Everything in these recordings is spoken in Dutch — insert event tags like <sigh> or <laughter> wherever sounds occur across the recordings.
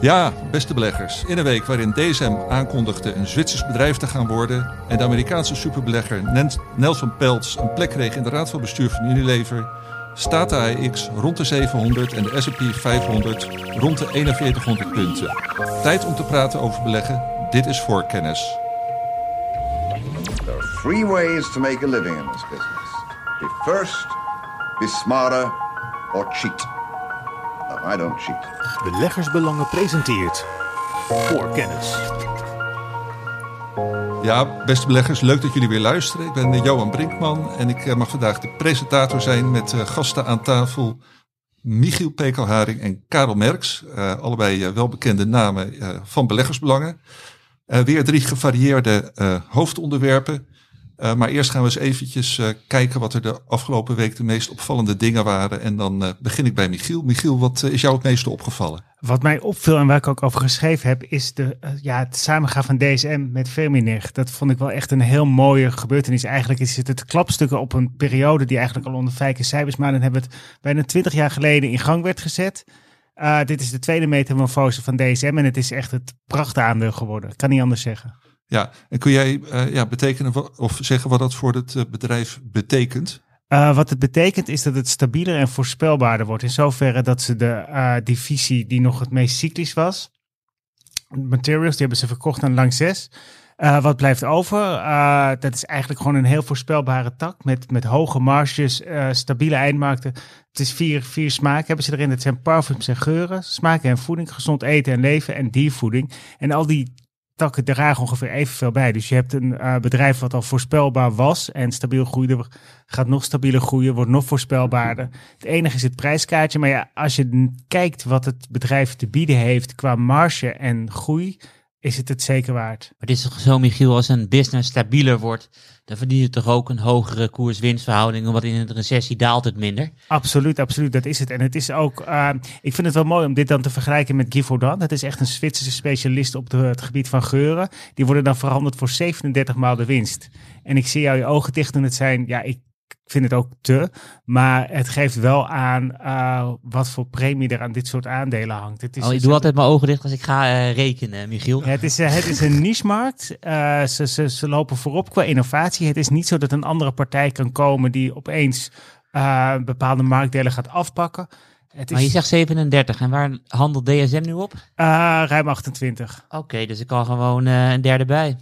Ja, beste beleggers. In een week waarin DSM aankondigde een Zwitsers bedrijf te gaan worden en de Amerikaanse superbelegger Nelson Peltz een plek kreeg in de raad van bestuur van Unilever, staat de AEX rond de 700 en de S&P 500 rond de 4100 punten. Tijd om te praten over beleggen. Dit is voorkennis. There are three ways to make a living in this business. Be first, be smarter, or cheat. No, I don't cheat. Beleggersbelangen presenteert voor kennis. Ja, beste beleggers, leuk dat jullie weer luisteren. Ik ben Johan Brinkman en ik mag vandaag de presentator zijn met gasten aan tafel. Michiel Pekelharing en Karel Merks, uh, allebei uh, welbekende namen uh, van beleggersbelangen. weer drie gevarieerde hoofdonderwerpen. Uh, maar eerst gaan we eens eventjes uh, kijken wat er de afgelopen week de meest opvallende dingen waren. En dan uh, begin ik bij Michiel. Michiel, wat is jou het meeste opgevallen? Wat mij opviel en waar ik ook over geschreven heb, is de, ja, het samengaan van DSM met Feminich. Dat vond ik wel echt een heel mooie gebeurtenis. Eigenlijk is het het klapstukken op een periode die eigenlijk al onder Fijke Cijfers, maar hebben we het bijna twintig jaar geleden in gang werd gezet. dit is de tweede metamorfose van DSM en het is echt het prachtaandeel geworden. Kan niet anders zeggen. Ja, en kun jij uh, ja, betekenen of zeggen wat dat voor het uh, bedrijf betekent? Uh, wat het betekent is dat het stabieler en voorspelbaarder wordt. In zoverre dat ze de divisie die nog het meest cyclisch was, materials, die hebben ze verkocht aan lang 6. wat blijft over? dat is eigenlijk gewoon een heel voorspelbare tak met, met hoge marges, stabiele eindmarkten. Het is vier, vier smaken hebben ze erin. Het zijn parfums en geuren, smaken en voeding, gezond eten en leven en diervoeding. En al die takken dragen ongeveer evenveel bij. Dus je hebt een uh, bedrijf wat al voorspelbaar was en stabiel groeide, gaat nog stabieler groeien, wordt nog voorspelbaarder. Het enige is het prijskaartje, maar ja, als je kijkt wat het bedrijf te bieden heeft qua marge en groei, is het het zeker waard. Maar het is toch zo, Michiel, als een business stabieler wordt, dan verdien je toch ook een hogere koers-winstverhouding, omdat in een recessie daalt het minder? Absoluut, absoluut, dat is het. En het is ook, uh, ik vind het wel mooi om dit dan te vergelijken met Givaudan. Dat is echt een Zwitserse specialist op de, het gebied van geuren. Die worden dan verhandeld voor 37 maal de winst. En ik zie jou je ogen dicht doen het zijn, ja, ik ik vind het ook te. Maar het geeft wel aan uh, wat voor premie er aan dit soort aandelen hangt. Het is, oh, ik doe altijd mijn ogen dicht als ik ga uh, rekenen, Michiel. het, is, uh, het is een niche-markt. ze, ze, ze lopen voorop qua innovatie. Het is niet zo dat een andere partij kan komen die opeens bepaalde marktdelen gaat afpakken. Het is... Maar je zegt 37 en waar handelt DSM nu op? ruim 28. Oké, dus ik kan gewoon een derde bij.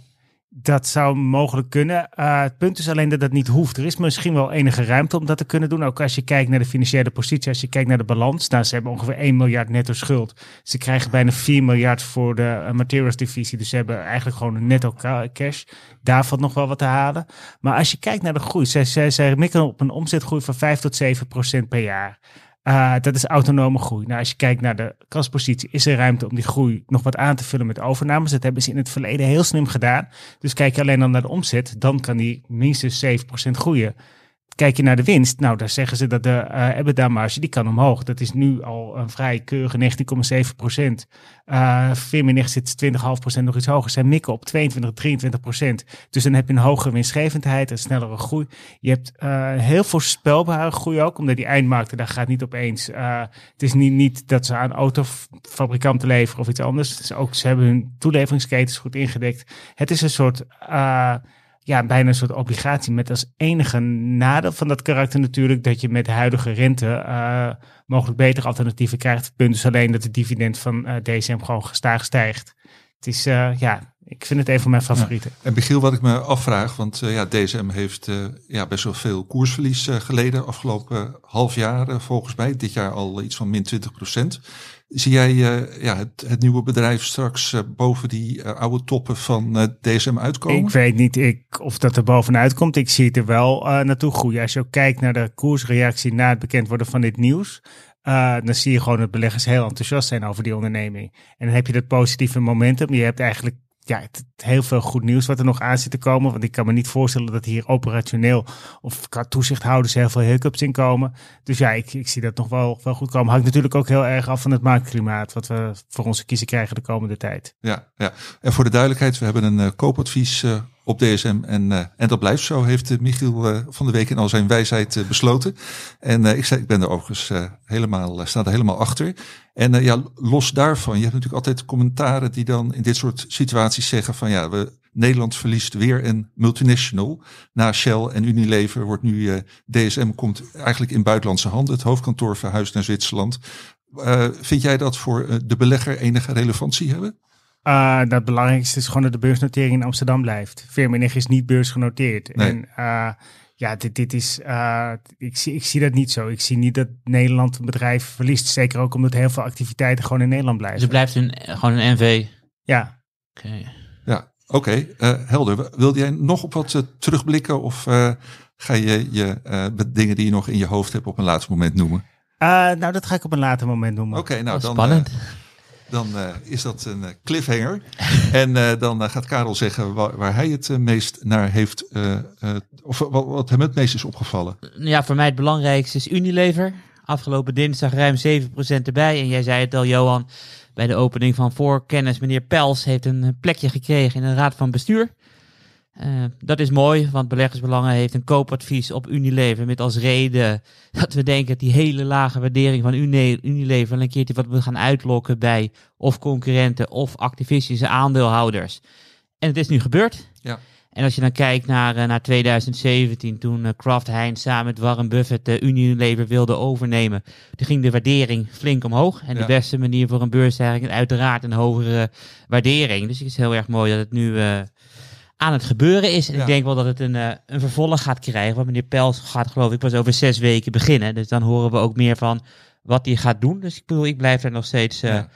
Dat zou mogelijk kunnen. Uh, het punt is alleen dat dat niet hoeft. Er is misschien wel enige ruimte om dat te kunnen doen. Ook als je kijkt naar de financiële positie, als je kijkt naar de balans. Nou, ze hebben ongeveer 1 miljard netto schuld. Ze krijgen bijna 4 miljard voor de uh, materials divisie. Dus ze hebben eigenlijk gewoon een netto cash. Daar valt nog wel wat te halen. Maar als je kijkt naar de groei. Zij, zij mikken op een omzetgroei van 5 tot 7 procent per jaar. Uh, dat is autonome groei. Nou, als je kijkt naar de kaspositie, is er ruimte om die groei nog wat aan te vullen met overnames. Dat hebben ze in het verleden heel slim gedaan. Dus kijk je alleen dan naar de omzet, dan kan die minstens 7% groeien. Kijk je naar de winst, nou daar zeggen ze dat de uh, EBITDA-marge die kan omhoog. Dat is nu al een vrij keurige 19,7 procent. Uh, Firmenich zit 20,5 procent nog iets hoger. Zij mikken op 22, 23 procent. Dus dan heb je een hogere winstgevendheid, een snellere groei. Je hebt uh, heel voorspelbare groei ook, omdat die eindmarkten, daar gaat niet opeens. Uh, het is niet, niet dat ze aan autofabrikanten leveren of iets anders. Ook, ze hebben hun toeleveringsketens goed ingedekt. Het is een soort ja, bijna een soort obligatie met als enige nadeel van dat karakter natuurlijk dat je met de huidige rente uh, mogelijk beter alternatieven krijgt. Het punt is alleen dat de dividend van uh, DSM gewoon gestaag stijgt. Het is, uh, ja, ik vind het een van mijn favorieten. Ja. En Michiel, wat ik me afvraag, want ja, DSM heeft ja, best wel veel koersverlies geleden afgelopen half jaar volgens mij. Dit jaar al iets van min 20 procent. Zie jij uh, ja, het, het, nieuwe bedrijf straks uh, boven die uh, oude toppen van DSM uitkomen? Ik weet niet ik, of dat er bovenuit komt. Ik zie het er wel naartoe groeien. Als je ook kijkt naar de koersreactie na het bekend worden van dit nieuws. dan zie je gewoon dat beleggers heel enthousiast zijn over die onderneming. En dan heb je dat positieve momentum. Je hebt eigenlijk ja, het, heel veel goed nieuws wat er nog aan zit te komen. Want ik kan me niet voorstellen dat hier operationeel of qua toezichthouders heel veel hiccups in komen. Dus ja, ik, ik zie dat nog wel, wel goed komen. Hangt natuurlijk ook heel erg af van het marktklimaat wat we voor onze kiezer krijgen de komende tijd. Ja, ja. en voor de duidelijkheid, we hebben een uh, koopadvies uh, op DSM. En, eh, en dat blijft zo, heeft eh, Michiel eh, van de Week in al zijn wijsheid besloten. En ik, zei, ik ben er overigens helemaal, sta er helemaal achter. En ja, los daarvan, je hebt natuurlijk altijd commentaren die dan in dit soort situaties zeggen van ja, we, Nederland verliest weer een multinational. Na Shell en Unilever wordt nu DSM komt eigenlijk in buitenlandse handen. Het hoofdkantoor verhuist naar Zwitserland. Vind jij dat voor de belegger enige relevantie hebben? Uh, dat het belangrijkste is gewoon dat de beursnotering in Amsterdam blijft. Firmenich is niet beursgenoteerd. Nee. En uh, ja, dit, dit is, uh, ik, zie, ik zie dat niet zo. Ik zie niet dat Nederland een bedrijf verliest. Zeker ook omdat heel veel activiteiten gewoon in Nederland blijven. Dus het blijft een, gewoon een NV. Ja. Oké. Ja, oké. eh, helder. Wilde jij nog op wat eh, terugblikken of eh, ga je je eh, dingen die je nog in je hoofd hebt op een laatst moment noemen? Uh, nou, dat ga ik op een later moment noemen. Oké, nou dan, Spannend. Dan eh, is dat een eh, cliffhanger. <laughs> en eh, dan gaat Karel zeggen waar, hij het meest naar heeft, of wat, wat hem het meest is opgevallen. Ja, voor mij het belangrijkste is Unilever. Afgelopen dinsdag ruim 7% erbij. En jij zei het al, Johan, bij de opening van voorkennis. Meneer Pels heeft een plekje gekregen in de raad van bestuur. Uh, dat is mooi, want Beleggersbelangen heeft een koopadvies op Unilever met als reden dat we denken dat die hele lage waardering van Unilever een keertje wat we gaan uitlokken bij of concurrenten of activistische aandeelhouders. En het is nu gebeurd. Ja. En als je dan kijkt naar, uh, naar 2017, toen uh, Kraft Heinz samen met Warren Buffett de Unilever wilde overnemen, toen ging de waardering flink omhoog. En Ja. de beste manier voor een beursstijging is uiteraard een hogere waardering. Dus het is heel erg mooi dat het nu aan het gebeuren is. En Ja. ik denk wel dat het een, uh, een vervolg gaat krijgen. Want meneer Pels gaat geloof ik pas over zes weken beginnen. Dus dan horen we ook meer van wat hij gaat doen. Dus ik bedoel, ik blijf er nog steeds uh, Ja.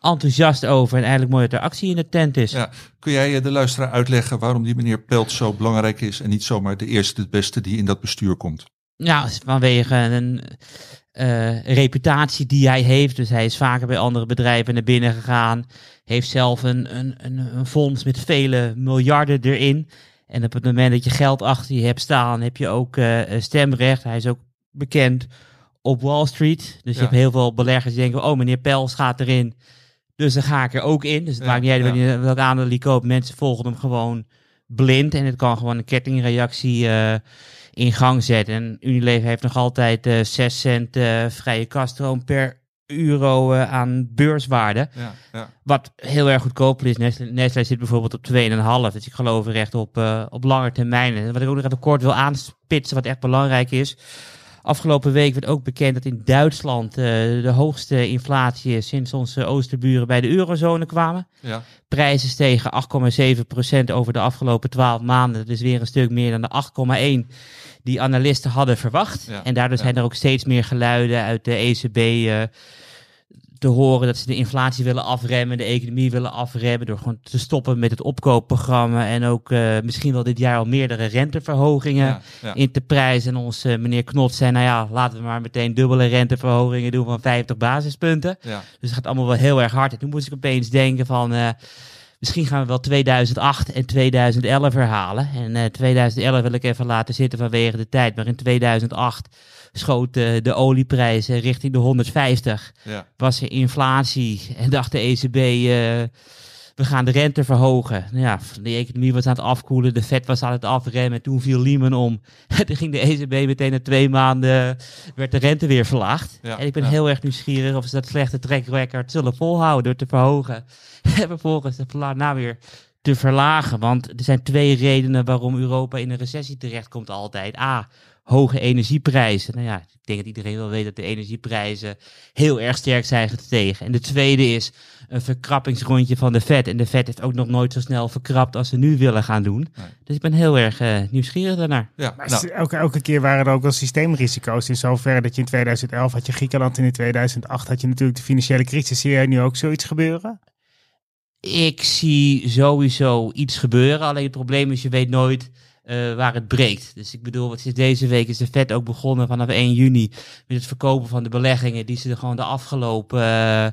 enthousiast over. En eigenlijk mooi dat er actie in de tent is. Ja. Kun jij eh, de luisteraar uitleggen waarom die meneer Pelt zo belangrijk is en niet zomaar de eerste, het beste die in dat bestuur komt? Ja, vanwege een uh, reputatie die hij heeft. Dus hij is vaker bij andere bedrijven naar binnen gegaan. Heeft zelf een, een, een, een fonds met vele miljarden erin. En op het moment dat je geld achter je hebt staan, heb je ook uh, stemrecht. Hij is ook bekend op Wall Street. Dus Ja. je hebt heel veel beleggers die denken, oh meneer Pels gaat erin. Dus dan ga ik er ook in. Dus het Ja, maakt niet uit ja. welk aandeel die koopt. Mensen volgen hem gewoon blind. En het kan gewoon een kettingreactie eh, in gang zetten. En Unilever heeft nog altijd eh 6 cent eh, vrije kaststroom per euro eh, aan beurswaarde. Ja, ja. Wat heel erg goedkoop is. Nestlé, Nestlé zit bijvoorbeeld op 2,5. Dus ik geloof er echt op, op lange termijn. En wat ik ook nog even kort wil aanspitsen, wat echt belangrijk is. Afgelopen week werd ook bekend dat in Duitsland de hoogste inflatie is sinds onze oosterburen bij de eurozone kwamen. ja. Prijzen stegen 8,7% over de afgelopen 12 maanden. Dat is weer een stuk meer dan de 8,1 die analisten hadden verwacht. Ja, En daardoor ja. zijn er ook steeds meer geluiden uit de ECB eh, te horen dat ze de inflatie willen afremmen, de economie willen afremmen door gewoon te stoppen met het opkoopprogramma en ook eh, misschien wel dit jaar al meerdere renteverhogingen Ja, ja. in te prijzen. En onze meneer Knot zei, nou ja, laten we maar meteen dubbele renteverhogingen doen van 50 basispunten. Ja. Dus het gaat allemaal wel heel erg hard. En toen moest ik opeens denken van, eh, misschien gaan we wel 2008 en 2011 herhalen. En eh 2011 wil ik even laten zitten vanwege de tijd. Maar in 2008 schoot eh, de olieprijs eh, richting de 150. Ja. Was er inflatie en dacht de ECB, eh, we gaan de rente verhogen. Nou ja, de economie was aan het afkoelen, de Fed was aan het afremmen. Toen viel Lehman om. <laughs> toen ging de ECB meteen na twee maanden, werd de rente weer verlaagd. Ja, En ik ben ja. heel erg nieuwsgierig of ze dat slechte track record zullen volhouden door te verhogen. <laughs> En vervolgens de verla- nou weer te verlagen. Want er zijn twee redenen waarom Europa in een recessie terechtkomt altijd. A, hoge energieprijzen. Nou ja, denk dat iedereen wel weet dat de energieprijzen heel erg sterk zijn gestegen. En de tweede is een verkrappingsrondje van de Fed. En de Fed heeft ook nog nooit zo snel verkrapt als ze nu willen gaan doen. Nee. Dus ik ben heel erg eh, nieuwsgierig daarnaar. Ja, Maar nou, elke, elke keer waren er ook wel systeemrisico's. In zoverre dat je in 2011 had je Griekenland en in 2008 had je natuurlijk de financiële crisis. Zie jij nu ook zoiets gebeuren? Ik zie sowieso iets gebeuren. Alleen het probleem is, je weet nooit eh, waar het breekt. Dus ik bedoel, wat is deze week is de Fed ook begonnen vanaf 1 juni met het verkopen van de beleggingen die ze gewoon de afgelopen eh,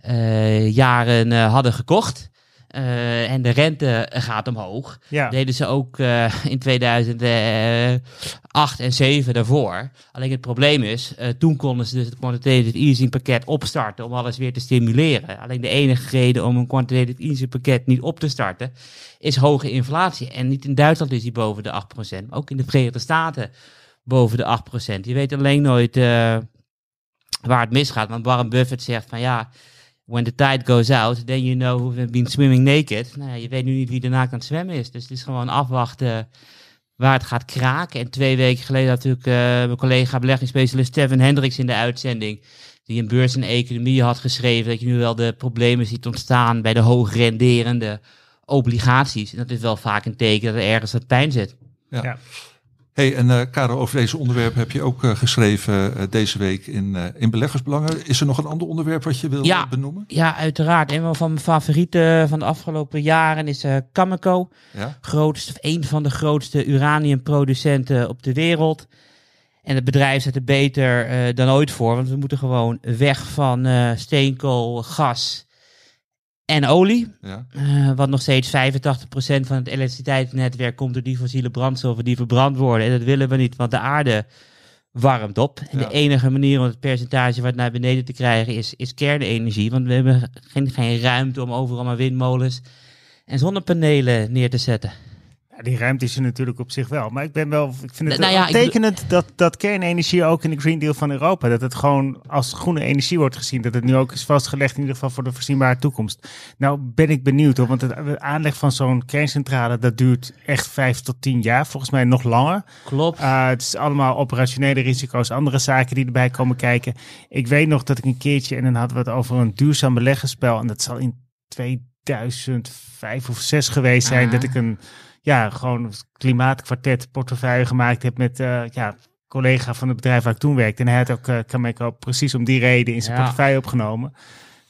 eh, jaren hadden gekocht. Eh, en de rente gaat omhoog. Ja. Deden ze ook eh, in 2008 en 7 daarvoor. Alleen het probleem is, eh, toen konden ze dus het quantitative easing pakket opstarten om alles weer te stimuleren. Alleen de enige reden om een quantitative easing pakket niet op te starten is hoge inflatie. En niet in Duitsland is die boven de 8%, maar ook in de Verenigde Staten boven de 8%. Je weet alleen nooit eh, waar het misgaat. Want Warren Buffett zegt van ja, when the tide goes out, then you know who've been swimming naked. Nou, ja, je weet nu niet wie aan het zwemmen is. Dus het is gewoon afwachten waar het gaat kraken. En twee weken geleden had natuurlijk eh, mijn collega beleggingsspecialist Steven Hendricks in de uitzending. Die een beurs en economie had geschreven. Dat je nu wel de problemen ziet ontstaan bij de hoog renderende obligaties. En dat is wel vaak een teken dat er ergens wat pijn zit. Ja. Ja. Hey, en eh Karel, over deze onderwerpen heb je ook eh, geschreven eh, deze week in, in Beleggersbelangen. Is er nog een ander onderwerp wat je wil Ja. benoemen? Ja, uiteraard. Een van mijn favorieten van de afgelopen jaren is Cameco. Ja. grootste, of een van de grootste uraniumproducenten op de wereld. En het bedrijf zet er beter dan ooit voor, want we moeten gewoon weg van steenkool, gas en olie. ja. Eh, wat nog steeds 85% van het elektriciteitsnetwerk komt door die fossiele brandstoffen die verbrand worden. En dat willen we niet, want de aarde warmt op. En Ja. de enige manier om het percentage wat naar beneden te krijgen is, is kernenergie. Want we hebben geen, geen ruimte om overal maar windmolens en zonnepanelen neer te zetten. Ja, die ruimte is er natuurlijk op zich wel. Maar ik ben wel. Ik vind het Nou ja, tekenend dat, dat kernenergie ook in de Green Deal van Europa. Dat het gewoon als groene energie wordt gezien. Dat het nu ook is vastgelegd, in ieder geval voor de voorzienbare toekomst. Nou ben ik benieuwd hoor. Want het aanleg van zo'n kerncentrale, dat duurt echt vijf tot tien jaar. Volgens mij nog langer. Klopt. Uh, het is allemaal operationele risico's, andere zaken die erbij komen kijken. Ik weet nog dat ik een keertje, en dan hadden we het over een duurzaam beleggerspel. En dat zal in 2005 of 6 geweest zijn. Ah. Dat ik een, ja, gewoon klimaatkwartet portefeuille gemaakt heb met, uh, ja, collega van het bedrijf waar ik toen werkte. En hij had ook Cameco precies om die reden in zijn Ja. portefeuille opgenomen.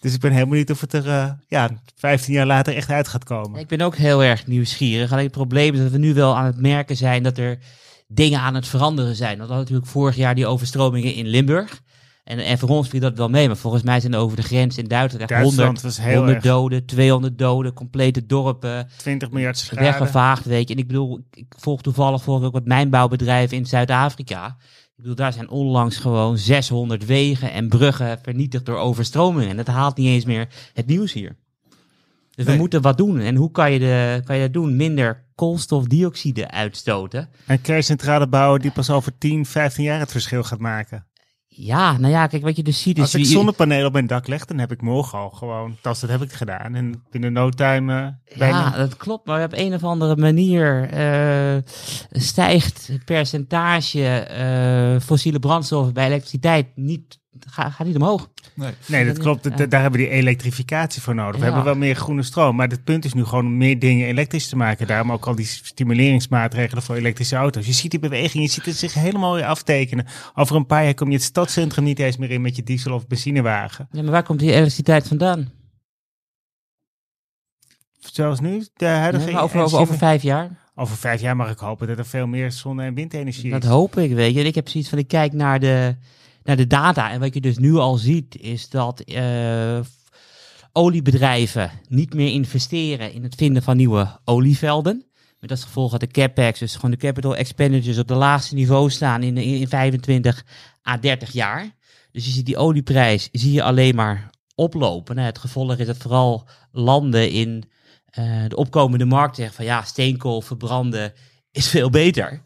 Dus ik ben heel benieuwd of het er, uh, ja, 15 jaar later echt uit gaat komen. Ik ben ook heel erg nieuwsgierig. Alleen het probleem is dat we nu wel aan het merken zijn dat er dingen aan het veranderen zijn. Want we hadden natuurlijk vorig jaar die overstromingen in Limburg. En, en voor ons viel dat wel mee. Maar volgens mij zijn er over de grens in Duitsland echt Duitsland 100, was heel 100 erg. doden, 200 doden, complete dorpen 20 miljard schade. weggevaagd, weet je. En ik bedoel, ik volg toevallig voor ook wat mijnbouwbedrijven in Zuid-Afrika. Ik bedoel, daar zijn onlangs gewoon 600 wegen en bruggen vernietigd door overstromingen. En dat haalt niet eens meer het nieuws hier. Dus we moeten wat doen. En hoe kan je, de, kan je dat doen? Minder koolstofdioxide uitstoten. Een kerncentrale bouwen die pas over 10, 15 jaar het verschil gaat maken. Ja, nou ja, kijk, wat je dus ziet is... Als ik zonnepanelen op mijn dak leg, dan heb ik morgen al gewoon, tas, dat heb ik gedaan. En binnen no time bijna. Ja, dat klopt. Maar op een of andere manier eh, stijgt het percentage eh, fossiele brandstoffen bij elektriciteit niet, ga- gaat niet omhoog. Nee. Nee, dat klopt. Ja. Daar hebben we die elektrificatie voor nodig. We Ja. hebben wel meer groene stroom. Maar het punt is nu gewoon om meer dingen elektrisch te maken. Daarom ook al die stimuleringsmaatregelen voor elektrische auto's. Je ziet die beweging, je ziet het zich helemaal weer aftekenen. Over een paar jaar kom je het stadscentrum niet eens meer in met je diesel- of benzinewagen. Ja, maar waar komt die elektriciteit vandaan? Zoals nu, de huidige Nee, maar over, over, over vijf jaar? over vijf jaar mag ik hopen dat er veel meer zonne- en windenergie Dat is. hoop ik, weet je. Ik heb zoiets van, ik kijk naar de, naar de data. En wat je dus nu al ziet, is dat eh, oliebedrijven niet meer investeren in het vinden van nieuwe olievelden. Met als gevolg dat de capex, dus gewoon de capital expenditures, op de laagste niveau staan in, in, in 25 à 30 jaar. Dus je ziet die olieprijs, zie je alleen maar oplopen. Nou, het gevolg is dat vooral landen in eh, de opkomende markt zeggen van ja, steenkool verbranden is veel beter.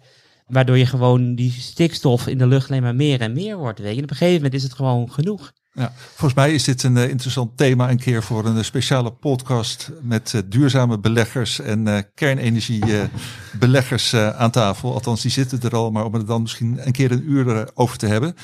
Waardoor je gewoon die stikstof in de lucht alleen maar meer en meer wordt. En op een gegeven moment is het gewoon genoeg. Ja, volgens mij is dit een eh, interessant thema een keer voor een eh, speciale podcast met eh, duurzame beleggers en kernenergiebeleggers aan tafel. Althans, die zitten er al, maar om er dan misschien een keer een uur over te hebben.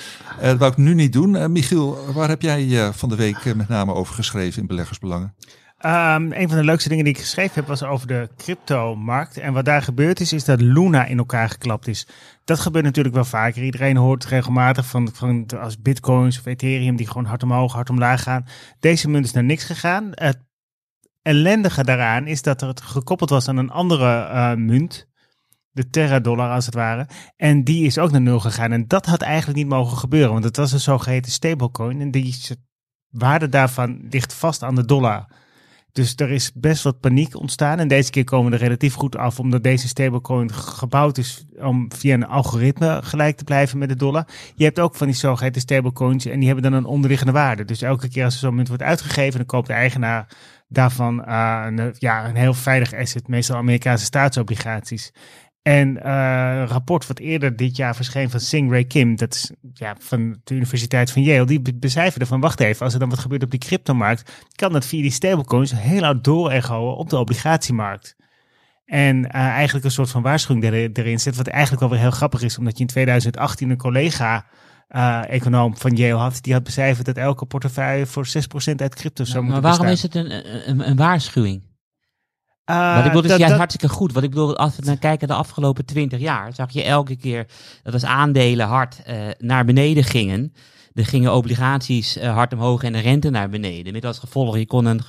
Dat wou ik nu niet doen. Michiel, waar heb jij van de week met name over geschreven in beleggersbelangen? Ehm, een van de leukste dingen die ik geschreven heb was over de cryptomarkt. En wat daar gebeurd is, is dat Luna in elkaar geklapt is. Dat gebeurt natuurlijk wel vaker. Iedereen hoort regelmatig van, van als bitcoins of Ethereum die gewoon hard omhoog, hard omlaag gaan. Deze munt is naar niks gegaan. Het ellendige daaraan is dat het gekoppeld was aan een andere eh, munt. De Terra-dollar als het ware. En die is ook naar nul gegaan. En dat had eigenlijk niet mogen gebeuren. Want het was een zogeheten stablecoin. En die waarde daarvan ligt vast aan de dollar. Dus er is best wat paniek ontstaan. En deze keer komen we er relatief goed af, omdat deze stablecoin gebouwd is om via een algoritme gelijk te blijven met de dollar. Je hebt ook van die zogeheten stablecoins en die hebben dan een onderliggende waarde. Dus elke keer als er zo'n munt wordt uitgegeven, dan koopt de eigenaar daarvan een, ja, een heel veilig asset, meestal Amerikaanse staatsobligaties. En uh, een rapport wat eerder dit jaar verscheen van Sing Ray Kim, dat is ja, van de Universiteit van Yale, die becijferde van wacht even, als er dan wat gebeurt op die cryptomarkt, kan dat via die stablecoins heel hard doorechoen op de obligatiemarkt. En uh, eigenlijk een soort van waarschuwing er, erin zit, wat eigenlijk wel weer heel grappig is, omdat je in 2018 een collega uh, econoom van Yale had, die had becijferd dat elke portefeuille voor 6% uit crypto zou Ja, moeten maar waarom bestaan. is het een, een, een waarschuwing? Uh, Wat ik bedoel, is dat- juist dat- hartstikke goed. Wat ik bedoel, als we naar kijken de afgelopen twintig jaar, zag je elke keer dat als aandelen hard eh, naar beneden gingen, er gingen obligaties eh, hard omhoog en de rente naar beneden. Met als gevolg, je kon een,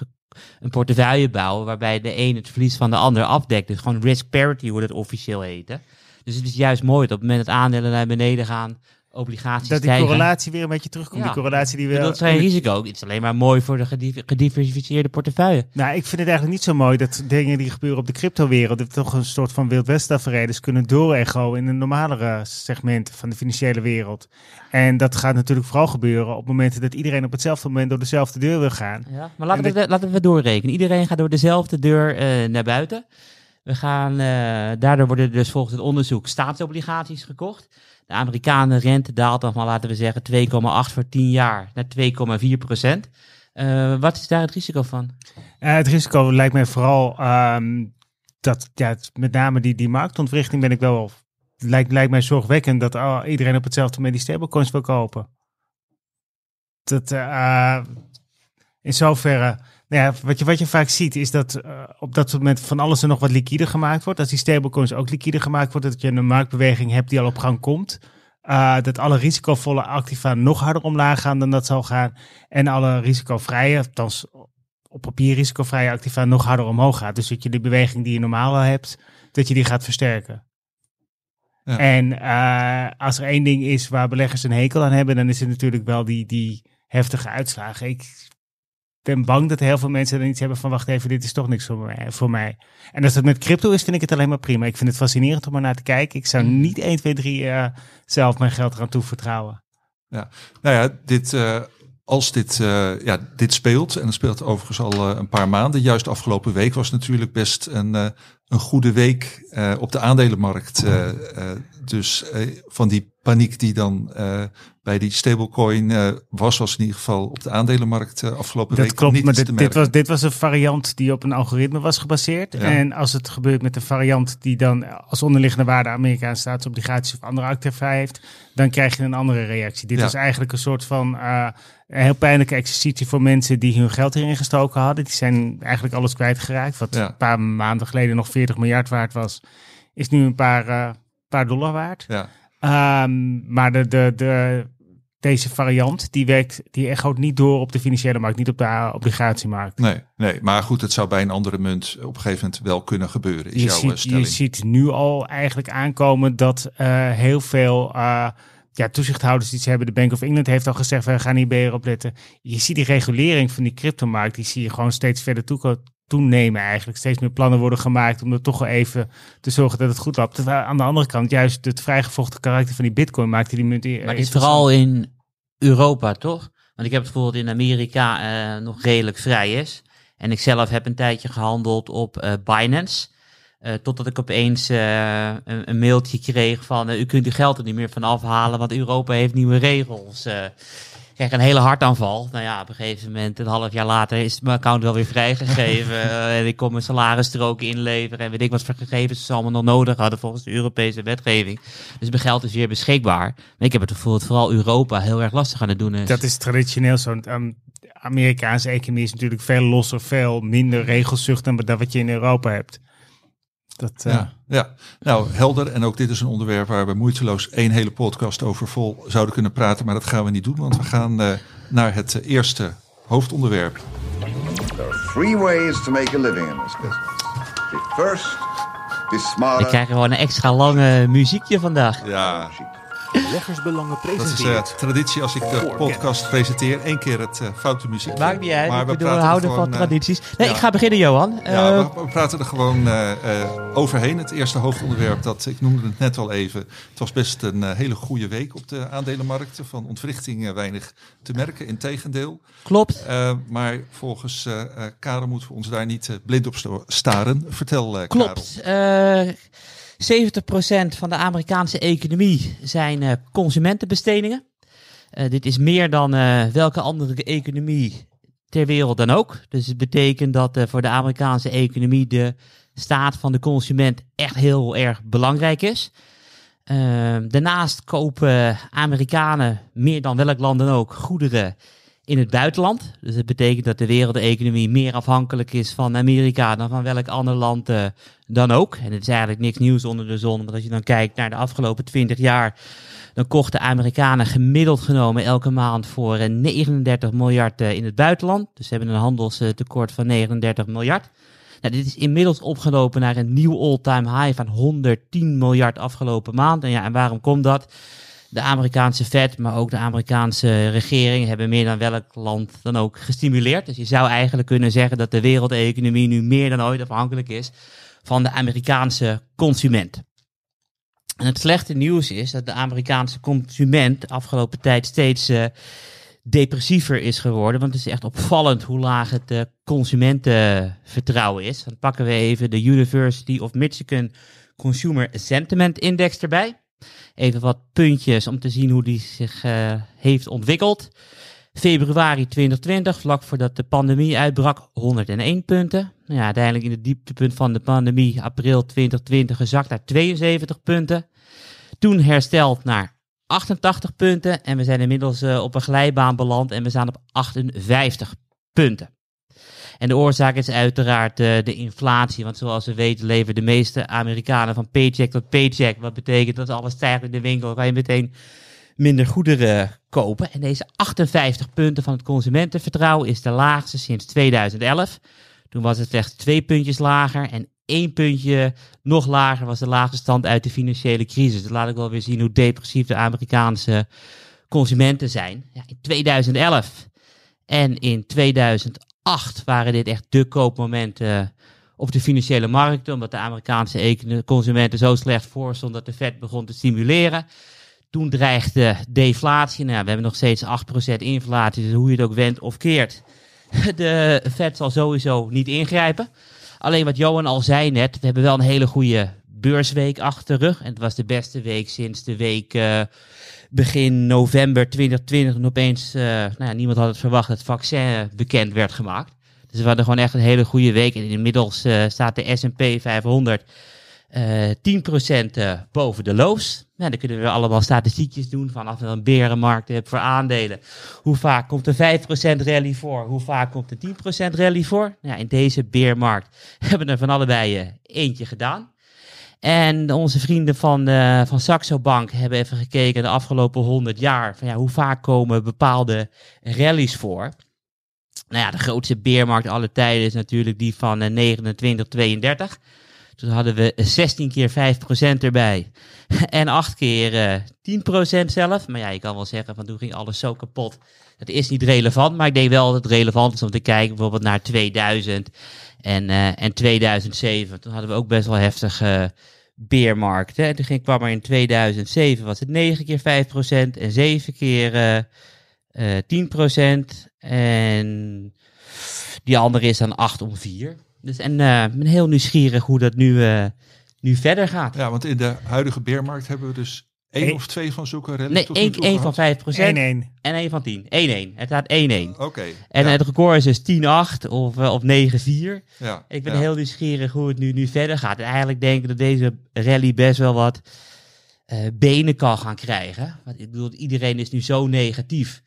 een portefeuille bouwen waarbij de een het verlies van de ander afdekt. Dus gewoon risk parity, hoe het officieel heette. Dus het is juist mooi dat op het moment dat aandelen naar beneden gaan, obligaties dat die stijgen. correlatie weer een beetje terugkomt. Ja. Die correlatie die we. is geen risico. Het is alleen maar mooi voor de gedi- gediversifieerde portefeuille. Nou, ik vind het eigenlijk niet zo mooi dat dingen die gebeuren op de cryptowereld, dat toch een soort van Wild West kunnen doorecho in de normalere segmenten van de financiële wereld. En dat gaat natuurlijk vooral gebeuren op momenten dat iedereen op hetzelfde moment door dezelfde deur wil gaan. Ja, maar laten En we, laten we doorrekenen. Iedereen gaat door dezelfde deur eh, naar buiten. We gaan, eh, daardoor worden dus volgens het onderzoek staatsobligaties gekocht. De Amerikaanse rente daalt dan van, laten we zeggen, 2,8 voor 10 jaar naar 2,4 procent. Eh, wat is daar het risico van? Eh, het risico lijkt mij vooral ehm, dat, ja, met name die, die marktontwrichting ben ik wel, lijkt, lijkt mij zorgwekkend dat oh, iedereen op hetzelfde die stablecoins wil kopen. Dat, in zoverre, nou ja, wat je, wat je vaak ziet is dat eh, op dat moment van alles er nog wat liquide gemaakt wordt. Als die stablecoins ook liquide gemaakt wordt, dat je een marktbeweging hebt die al op gang komt. Eh, dat alle risicovolle activa nog harder omlaag gaan dan dat zal gaan. En alle risicovrije, althans op papier risicovrije activa nog harder omhoog gaat. Dus dat je de beweging die je normaal al hebt, dat je die gaat versterken. Ja. En eh, als er één ding is waar beleggers een hekel aan hebben, dan is het natuurlijk wel die, die heftige uitslagen. Ik ben bang dat heel veel mensen dan iets hebben van wacht even, dit is toch niks voor mij. Voor mij. En als dat met crypto is, vind ik het alleen maar prima. Ik vind het fascinerend om er naar te kijken. Ik zou niet 1, 2, 3 eh, zelf mijn geld eraan toevertrouwen. Nou ja, dit, eh, als dit, eh, ja, dit speelt, en dat speelt overigens al eh, een paar maanden, juist afgelopen week was natuurlijk best een, eh, een goede week op de aandelenmarkt. dus van die paniek die dan bij die stablecoin was, was in ieder geval op de aandelenmarkt afgelopen Dat week klopt, niet maar dit, dit, was, dit was een variant die op een algoritme was gebaseerd. Ja. En als het gebeurt met een variant die dan als onderliggende waarde Amerikaanse staatsobligaties of andere activa heeft, dan krijg je een andere reactie. Dit Ja. was eigenlijk een soort van een heel pijnlijke exercitie voor mensen die hun geld hierin gestoken hadden. Die zijn eigenlijk alles kwijtgeraakt. Wat Ja. een paar maanden geleden nog 40 miljard waard was, is nu een paar, eh, paar dollar waard. Ja. Ehm, maar de, de, de, deze variant, die werkt, die echoot niet door op de financiële markt, niet op de obligatiemarkt. Nee, nee, maar goed, het zou bij een andere munt op een gegeven moment wel kunnen gebeuren, is Je jouw eh, ziet, je stelling. ziet nu al eigenlijk aankomen dat eh, heel veel uh, ja, toezichthouders die ze hebben. De Bank of England heeft al gezegd, we gaan hier beter op letten. Je ziet die regulering van die cryptomarkt, die zie je gewoon steeds verder toe, toenemen eigenlijk. Steeds meer plannen worden gemaakt om er toch wel even te zorgen dat het goed loopt. Terwijl aan de andere kant, juist het vrijgevochten karakter van die bitcoin maakte die munt... Maar het is vooral in Europa, toch? Want ik heb het bijvoorbeeld in Amerika uh, nog redelijk vrij is. En ik zelf heb een tijdje gehandeld op uh, Binance. Uh, totdat ik opeens uh, een, een, mailtje kreeg van u kunt uw geld er niet meer van afhalen, want Europa heeft nieuwe regels. Ik kreeg een hele hartaanval. Nou ja, op een gegeven moment, een half jaar later, is mijn account wel weer vrijgegeven. <laughs> en ik kon mijn salarisstroken inleveren en weet ik wat voor gegevens ze allemaal nog nodig hadden volgens de Europese wetgeving. Dus mijn geld is weer beschikbaar. Maar ik heb het gevoel dat vooral Europa heel erg lastig aan het doen is. Dat is traditioneel zo. Um, Amerikaanse economie is natuurlijk veel losser, veel minder regelzucht dan wat je in Europa hebt. Dat, uh... ja, ja, nou helder. En ook dit is een onderwerp waar we moeiteloos één hele podcast over vol zouden kunnen praten. Maar dat gaan we niet doen, want we gaan uh, naar het uh, eerste hoofdonderwerp. There are three ways to make a living in this business. First, be smarter. We krijgen gewoon een extra lange muziekje vandaag. Ja. Beleggersbelangen Dat is eh, presenteert. traditie als ik de podcast presenteer. één keer het eh, foute muziek. Maakt niet uit. Maar we bedoel, we praten houden gewoon, van eh, tradities. Nee, ja. ik ga beginnen, Johan. Ja, we, we praten er gewoon eh, eh, overheen. Het eerste hoofdonderwerp, dat, ik noemde het net al even. Het was best een hele goede week op de aandelenmarkten. Van ontwrichting weinig te merken, integendeel. klopt. Eh, maar volgens Karel moeten we ons daar niet blind op staren. Vertel, eh Karel. Klopt. Eh 70% van de Amerikaanse economie zijn eh, consumentenbestedingen. Eh, dit is meer dan eh, welke andere economie ter wereld dan ook. Dus het betekent dat voor de Amerikaanse economie de staat van de consument echt heel erg belangrijk is. Daarnaast kopen Amerikanen meer dan welk land dan ook goederen in het buitenland. Dus het betekent dat de wereldeconomie meer afhankelijk is van Amerika dan van welk ander land eh, dan ook. En het is eigenlijk niks nieuws onder de zon, want als je dan kijkt naar de afgelopen 20 jaar, dan kochten Amerikanen gemiddeld genomen elke maand voor eh, 39 miljard eh, in het buitenland. Dus ze hebben een handelstekort van 39 miljard. Nou, dit is inmiddels opgelopen naar een nieuw all-time high van 110 miljard afgelopen maand. En ja, en waarom komt dat? De Amerikaanse Fed, maar ook de Amerikaanse regering hebben meer dan welk land dan ook gestimuleerd. Dus je zou eigenlijk kunnen zeggen dat de wereldeconomie nu meer dan ooit afhankelijk is van de Amerikaanse consument. En het slechte nieuws is dat de Amerikaanse consument de afgelopen tijd steeds eh, depressiever is geworden. Want het is echt opvallend hoe laag het eh, consumentenvertrouwen is. Dan pakken we even de University of Michigan Consumer Sentiment Index erbij. Even wat puntjes om te zien hoe die zich eh, heeft ontwikkeld. Februari 2020, vlak voordat de pandemie uitbrak, 101 punten. Nou ja, uiteindelijk in het dieptepunt van de pandemie, april 2020, gezakt naar 72 punten. Toen hersteld naar 88 punten en we zijn inmiddels eh, op een glijbaan beland en we staan op 58 punten. En de oorzaak is uiteraard eh, de inflatie, want zoals we weten leven de meeste Amerikanen van paycheck tot paycheck. Wat betekent dat alles stijgt in de winkel, kan je meteen minder goederen kopen. En deze 58 punten van het consumentenvertrouwen is de laagste sinds 2011. Toen was het slechts twee puntjes lager en één puntje nog lager was de laagste stand uit de financiële crisis. Dat laat ik wel weer zien hoe depressief de Amerikaanse consumenten zijn. Ja, in 2011 en in 2008 waren dit echt de koopmomenten op de financiële markten, omdat de Amerikaanse consumenten zo slecht voor stonden dat de Fed begon te stimuleren. Toen dreigde deflatie. Nou, we hebben nog steeds 8% inflatie, dus hoe je het ook wendt of keert. <laughs> De Fed zal sowieso niet ingrijpen. Alleen wat Johan al zei net, we hebben wel een hele goede beursweek achter de rug. En het was de beste week sinds de week eh, begin november 2020. En opeens, eh, nou ja, niemand had het verwacht, het vaccin bekend werd gemaakt. Dus we hadden gewoon echt een hele goede week. En inmiddels eh, staat de S&P 500 eh 10% eh, boven de lows. Nou, dan kunnen we allemaal statistiekjes doen vanaf een berenmarkt hebt voor aandelen. Hoe vaak komt er 5% rally voor? Hoe vaak komt er 10% rally voor? Nou, in deze beermarkt <laughs> hebben we er van allebei eh, eentje gedaan. En onze vrienden van, eh, van Saxo Bank hebben even gekeken de afgelopen 100 jaar. Van ja, hoe vaak komen bepaalde rallies voor? Nou ja, de grootste beermarkt aller tijden is natuurlijk die van eh, 29, 32. Toen hadden we 16 keer 5% erbij. <laughs> En 8 keer eh 10% zelf. Maar ja, je kan wel zeggen van toen ging alles zo kapot. Dat is niet relevant, maar ik denk wel dat het relevant is om te kijken bijvoorbeeld naar 2000 en, eh, en 2007. Toen hadden we ook best wel heftige beermarkten. En toen ging, kwam er in 2007 was het 9 keer 5% en 7 keer eh eh 10%. En die andere is dan 8 om 4. Dus en eh, ik ben heel nieuwsgierig hoe dat nu, eh, nu verder gaat. Ja, want in de huidige beermarkt hebben we dus één Eén- of twee van zulke rallies Nee, één, één van 5% 1-1. en één van 10. 1-1. Het staat 1-1. Oké. En ja, het record is dus 10-8 of, eh, of 9-4. ja, Ik ben ja. heel nieuwsgierig hoe het nu, nu verder gaat. En eigenlijk denk ik dat deze rally best wel wat eh, benen kan gaan krijgen. Want ik bedoel, iedereen is nu zo negatief.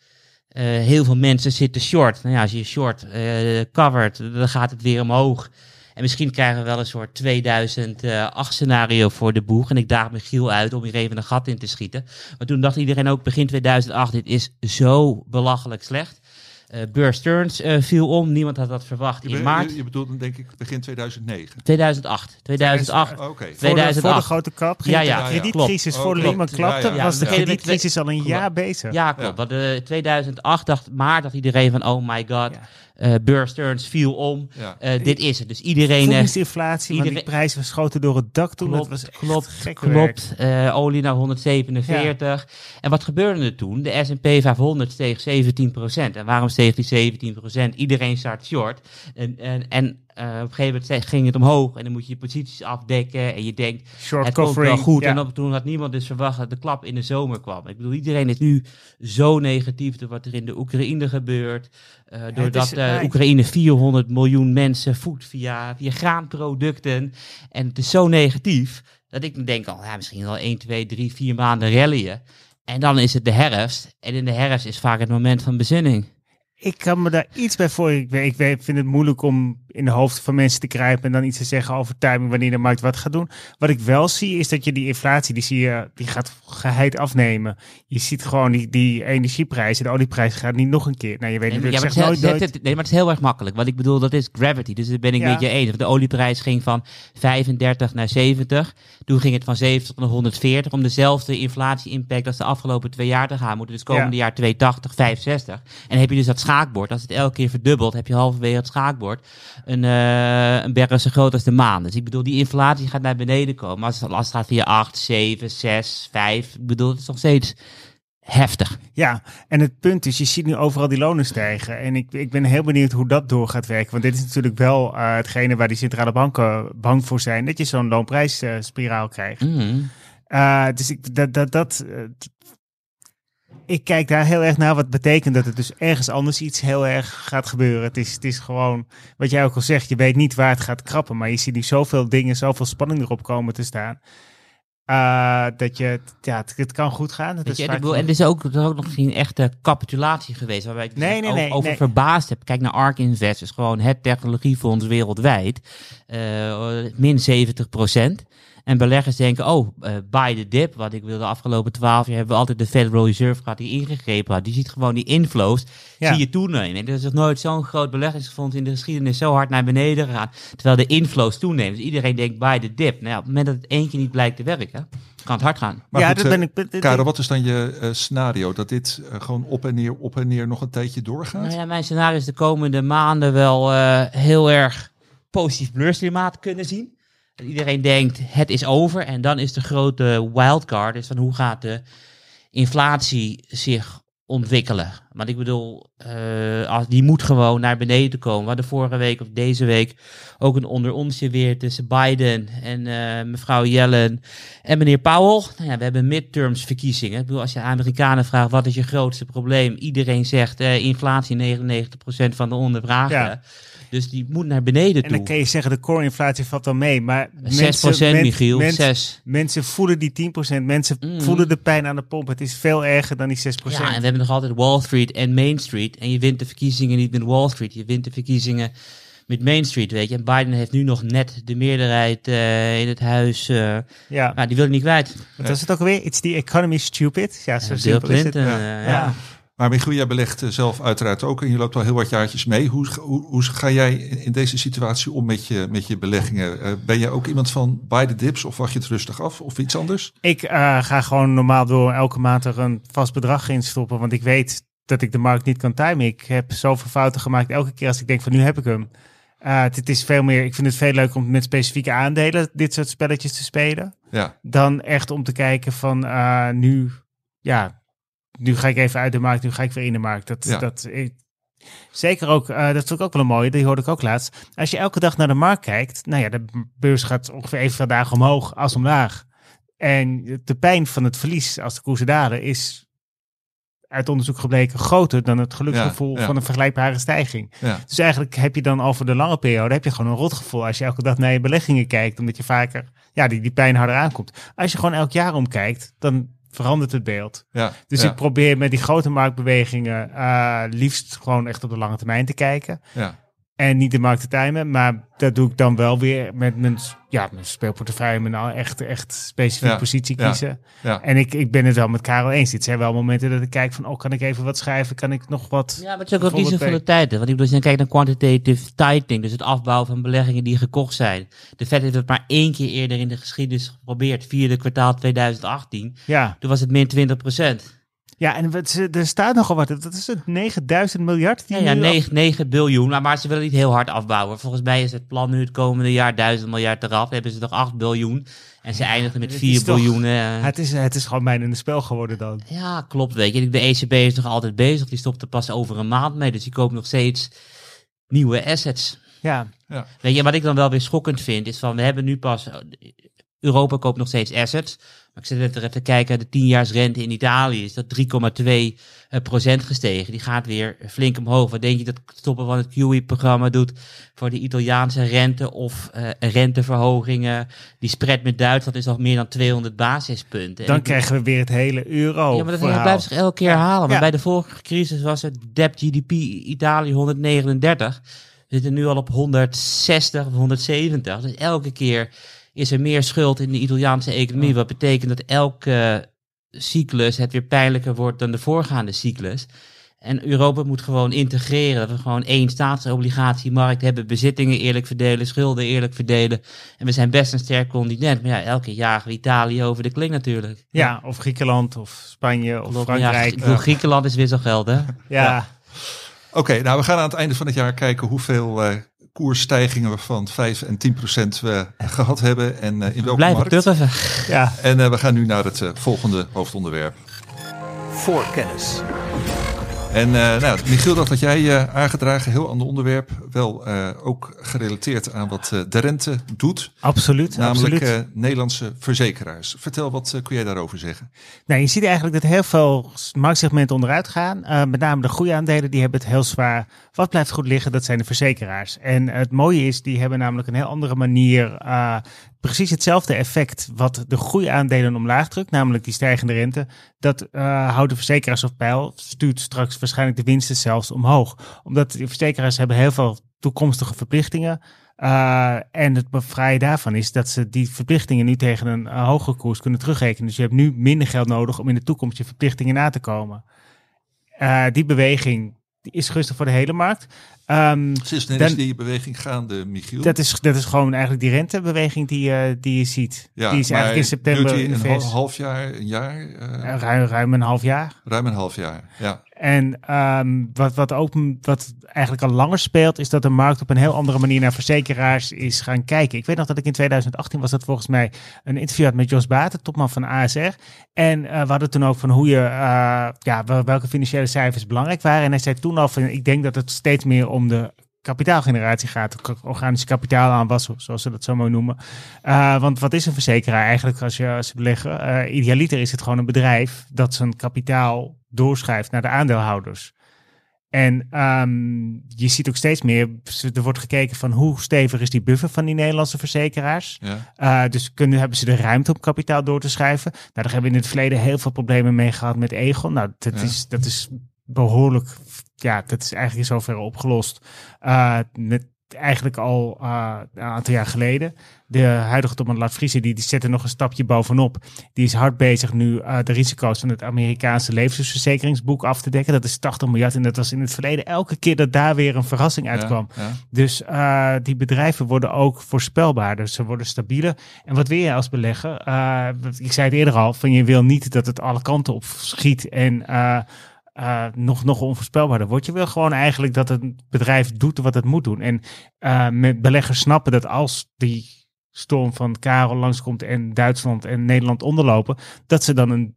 Eh, heel veel mensen zitten short. Nou ja, als je short eh covert, dan gaat het weer omhoog. En misschien krijgen we wel een soort 2008 scenario voor de boeg. En ik daag Michiel uit om hier even een gat in te schieten. Maar toen dacht iedereen ook begin 2008, dit is zo belachelijk slecht. Eh Bear Stearns eh, viel om. Niemand had dat verwacht Je, in maart. je, je bedoelt dan denk ik begin 2009. 2008. 2008. Oh, Oké. Voor de, 2008. voor de grote kap. Ja, de ja, ja. kredietcrisis voor Oh, Lehman klopt. klapte. Ja, ja. Was de kredietcrisis al een Klopt. jaar bezig. Ja, klopt. Ja. Want eh, 2008 dacht maart dacht iedereen van oh my god, Ja. Eh Bear Stearns viel om. Ja. Eh, dit is het. Dus iedereen... eh, Voedingsinflatie, die iedereen- prijzen was schoten door het dak toen. Klopt, dat was klopt, klopt. Eh, olie naar 147. En wat gebeurde er toen? De S&P 500 steeg 17%. En waarom steeg die 17%? Iedereen staat short. En, en, en eh, op een gegeven moment ging het omhoog. En dan moet je je posities afdekken. En je denkt, Short het komt wel covering. goed. ja. En op, toen had niemand dus verwacht dat de klap in de zomer kwam. Ik bedoel, iedereen is nu zo negatief door wat er in de Oekraïne gebeurt. Eh, doordat is- eh, Oekraïne 400 miljoen mensen voedt via, via graanproducten. En het is zo negatief dat ik denk al, ja, misschien wel 1, 2, 3, 4 maanden rallyen. En dan is het de herfst. En in de herfst is vaak het moment van bezinning. Ik kan me daar iets bij voor. Ik, weet, ik weet, vind het moeilijk om in de hoofden van mensen te kruipen en dan iets te zeggen over timing wanneer de markt wat gaat doen. Wat ik wel zie is dat je die inflatie, die zie je, die gaat geheid afnemen. Je ziet gewoon die, die energieprijzen, de olieprijs gaat niet nog een keer. Nou, je weet Nee, natuurlijk, maar het nooit, het- nee, maar het is heel erg makkelijk. Want ik bedoel, dat is gravity. Dus dat ben ik Ja. met je eens. De olieprijs ging van 35 naar 70. Toen ging het van 70 naar 140. Om dezelfde inflatie-impact als de afgelopen twee jaar te gaan. Moeten dus komende jaar 280, 65. En heb je dus dat schaakbord. Als het elke keer verdubbelt, heb je halverwege het schaakbord een, eh een berg zo groot als de maan. Dus ik bedoel, die inflatie gaat naar beneden komen. Als het, het gaat via 8, 7, 6, 5. Ik bedoel, het is nog steeds heftig. Ja, en het punt is, je ziet nu overal die lonen stijgen. En ik, ik ben heel benieuwd hoe dat door gaat werken. Want dit is natuurlijk wel eh, hetgene waar die centrale banken bang voor zijn. Dat je zo'n loonprijsspiraal krijgt. Mhm. Uh, dus ik, dat, dat, dat, ik kijk daar heel erg naar wat betekent dat het dus ergens anders iets heel erg gaat gebeuren. Het is, het is gewoon, wat jij ook al zegt, je weet niet waar het gaat krappen. Maar je ziet nu zoveel dingen, zoveel spanning erop komen te staan. Uh, dat je, ja, het, het kan goed gaan. Is je, bedoel, en er is ook, er is ook nog geen echte capitulatie geweest. Waarbij ik dus Nee, over, nee, over nee. verbaasd heb. Kijk naar ARK Invest, is gewoon het technologiefonds wereldwijd. Eh, min 70 En beleggers denken, oh, eh buy the dip. Wat ik wil de afgelopen twaalf jaar hebben we altijd de Federal Reserve gehad die ingegrepen had. Die ziet gewoon die inflows, Ja. zie je toenemen. En er is nog nooit zo'n groot beleggingsfonds in de geschiedenis zo hard naar beneden gegaan. Terwijl de inflows toenemen. Dus iedereen denkt, buy the dip. Nou ja, op het moment dat het keer niet blijkt te werken, kan het hard gaan. Maar ja, goed, dat eh, ben ik. Karel, wat is dan je eh, scenario? Dat dit gewoon op en neer, op en neer nog een tijdje doorgaat? Nou ja, mijn scenario is de komende maanden wel eh, heel erg positief beursklimaat kunnen zien. Iedereen denkt, het is over. En dan is de grote wildcard, is van hoe gaat de inflatie zich ontwikkelen. Want ik bedoel, eh, als, die moet gewoon naar beneden komen. We hadden vorige week of deze week ook een onder onsje weer tussen Biden en eh, mevrouw Yellen en meneer Powell. Nou ja, we hebben midterms verkiezingen. Ik bedoel, als je Amerikanen vraagt wat is je grootste probleem, iedereen zegt eh, inflatie 99% van de ondervragen. Ja. Dus die moet naar beneden en toe. dan kun je zeggen, de core inflatie valt wel mee. Maar 6% mensen, men- Michiel, mensen, 6. mensen voelen die 10%. Mensen Mm. voelen de pijn aan de pomp. Het is veel erger dan die 6%. Ja, en we hebben nog altijd Wall Street en Main Street. En je wint de verkiezingen niet met Wall Street. Je wint de verkiezingen met Main Street, weet je. En Biden heeft nu nog net de meerderheid eh, in het huis. eh ja. nou, die wil ik niet kwijt. Wat was het ook alweer? It's the economy stupid. Ja, zo simpel is het. Clinton, Ja. Ja. Maar Michiel, jij belegt eh, zelf uiteraard ook en je loopt al heel wat jaartjes mee. Hoe, hoe, hoe ga jij in deze situatie om met je, met je beleggingen? Eh, ben jij ook iemand van buy the dips of wacht je het rustig af of iets anders? Ik eh, ga gewoon normaal door elke maand er een vast bedrag in stoppen. Want ik weet dat ik de markt niet kan timen. Ik heb zoveel fouten gemaakt elke keer als ik denk van nu heb ik hem. Het, het is veel meer, ik vind het veel leuker om met specifieke aandelen dit soort spelletjes te spelen. Ja, Dan echt om te kijken van nu, ja, nu ga ik even uit de markt, nu ga ik weer in de markt. Dat, Ja. dat, ik, zeker ook, eh, dat is ook wel een mooie, die hoorde ik ook laatst. Als je elke dag naar de markt kijkt, nou ja, de beurs gaat ongeveer evenveel dagen omhoog als omlaag. En de pijn van het verlies als de koersen dalen is uit onderzoek gebleken groter dan het geluksgevoel Ja, ja. van een vergelijkbare stijging. ja. Dus eigenlijk heb je dan over de lange periode heb je gewoon een rotgevoel als je elke dag naar je beleggingen kijkt, omdat je vaker ja, die, die pijn harder aankomt. Als je gewoon elk jaar omkijkt, dan verandert het beeld. ja Dus ja, ik probeer met die grote marktbewegingen eh, liefst gewoon echt op de lange termijn te kijken. ja. En niet de markt te timen, maar dat doe ik dan wel weer met mijn, ja, mijn speelportefeuille, mijn al echt, echt specifieke Ja, positie kiezen. Ja. En ik, ik ben het wel met Karel eens. Dit zijn wel momenten dat ik kijk van, oh, kan ik even wat schrijven? Kan ik nog wat? Ja, maar het is ook wel kiezen van de tijd. hè. Want ik bedoel, als je dan kijkt naar quantitative tightening, dus het afbouwen van beleggingen die gekocht zijn. De Fed heeft het maar één keer eerder in de geschiedenis geprobeerd, vierde kwartaal 2018. Ja, Toen was het min 20 procent. Ja en wat, er staat nogal wat. Dat is het 9000 miljard. Die Ja, ja nu al- 9, 9 biljoen, maar, maar ze willen niet heel hard afbouwen. Volgens mij is het plan nu het komende jaar 1000 miljard eraf. Dan hebben ze nog 8 biljoen. En ze eindigen met dit 4 is toch- biljoen. eh. Het is, het is gewoon bijna een spel geworden dan. Ja, klopt. Weet je, de ECB is nog altijd bezig. Die stopt er pas over een maand mee. Dus die koopt nog steeds nieuwe assets. Ja, Weet je, wat ik dan wel weer schokkend vind, is van we hebben nu pas. Europa koopt nog steeds assets. Maar ik zit net er even te kijken, de 10-jaarsrente in Italië is dat 3,2 eh, procent gestegen. Die gaat weer flink omhoog. Wat denk je dat het stoppen van het QE-programma doet voor de Italiaanse rente of eh, renteverhogingen? Die spread met Duitsland is nog meer dan 200 basispunten. En dan krijgen we weer het hele euro. ja, maar dat verhaal. blijft zich elke keer herhalen. Maar Ja. bij de vorige crisis was het debt GDP Italië 139. We zitten nu al op 160 of 170. Dus elke keer is er meer schuld in de Italiaanse economie. Wat betekent dat elke cyclus het weer pijnlijker wordt dan de voorgaande cyclus. En Europa moet gewoon integreren. Dat we gewoon één staatsobligatiemarkt hebben. Bezittingen eerlijk verdelen, schulden eerlijk verdelen. En we zijn best een sterk continent. Maar ja, elke we Italië over de kling natuurlijk. Ja, of Griekenland of Spanje of Klopt, Frankrijk. Ja, ik bedoel, Griekenland is wisselgeld, hè? ja. Oké, nou we gaan aan het einde van het jaar kijken hoeveel eh, koersstijgingen we van 5 en 10 procent we gehad hebben en eh, in welke markt. ja. En eh, we gaan nu naar het eh, volgende hoofdonderwerp. Voorkennis. En eh, nou, Michiel, dat had jij eh, aangedragen, heel ander onderwerp. Wel eh, ook gerelateerd aan wat de rente doet. Absoluut, Namelijk absoluut. Nederlandse verzekeraars. Vertel, wat kun jij daarover zeggen? Nou, je ziet eigenlijk dat heel veel marktsegmenten onderuit gaan. Met name de groeiaandelen, die hebben het heel zwaar. Wat blijft goed liggen, dat zijn de verzekeraars. En het mooie is, die hebben namelijk een heel andere manier... precies hetzelfde effect wat de groeiaandelen omlaag drukt, namelijk die stijgende rente. Dat eh, houdt de verzekeraars op peil, stuurt straks waarschijnlijk de winsten zelfs omhoog. Omdat de verzekeraars hebben heel veel toekomstige verplichtingen. Eh, en het fraaie daarvan is dat ze die verplichtingen nu tegen een eh, hogere koers kunnen terugrekenen. Dus je hebt nu minder geld nodig om in de toekomst je verplichtingen na te komen. Die beweging die is gunstig voor de hele markt. Ehm, Sinds Dan- is die beweging gaande, Michiel? dat, is, dat is gewoon eigenlijk die rentebeweging die, eh, die je ziet. ja, die is eigenlijk in september in een half jaar, een jaar? Eh, ruim, ruim een half jaar. ruim een half jaar, ja. En ehm, wat, wat, ook, wat eigenlijk al langer speelt, is dat de markt op een heel andere manier naar verzekeraars is gaan kijken. Ik weet nog dat ik in 2018 was dat volgens mij een interview had met Jos Baten, topman van ASR. En eh, we hadden toen ook van hoe je, eh, ja, wel- welke financiële cijfers belangrijk waren. En hij zei toen al van, ik denk dat het steeds meer om de kapitaalgeneratie gaat, organische kapitaalaanwas, zoals ze dat zo mooi noemen. Eh, want wat is een verzekeraar eigenlijk als je, als je beleggen? Eh, idealiter is het gewoon een bedrijf dat zijn kapitaal doorschrijft naar de aandeelhouders. En ehm, je ziet ook steeds meer, er wordt gekeken van hoe stevig is die buffer van die Nederlandse verzekeraars. ja. Uh, dus kunnen, hebben ze de ruimte om kapitaal door te schrijven. Nou, daar hebben we in het verleden heel veel problemen mee gehad met Egon. Nou, dat, Ja. is, dat is behoorlijk, ja, dat is eigenlijk in zoverre opgelost. Uh, met eigenlijk al uh, een aantal jaar geleden. De huidige Tom Laat Vriezen, die, die zet er nog een stapje bovenop. Die is hard bezig nu uh, de risico's van het Amerikaanse levensverzekeringsboek af te dekken. Dat is 80 miljard en dat was in het verleden elke keer dat daar weer een verrassing uitkwam. Ja, ja. Dus uh, die bedrijven worden ook voorspelbaarder. Ze worden stabieler. En wat wil je als belegger? Ik zei het eerder al, van je wil niet dat het alle kanten op schiet en uh, uh, nog, nog onvoorspelbaarder wordt. Je wil gewoon eigenlijk dat het bedrijf doet wat het moet doen. En uh, met beleggers snappen dat als die storm van Karel langskomt en Duitsland en Nederland onderlopen, dat ze dan een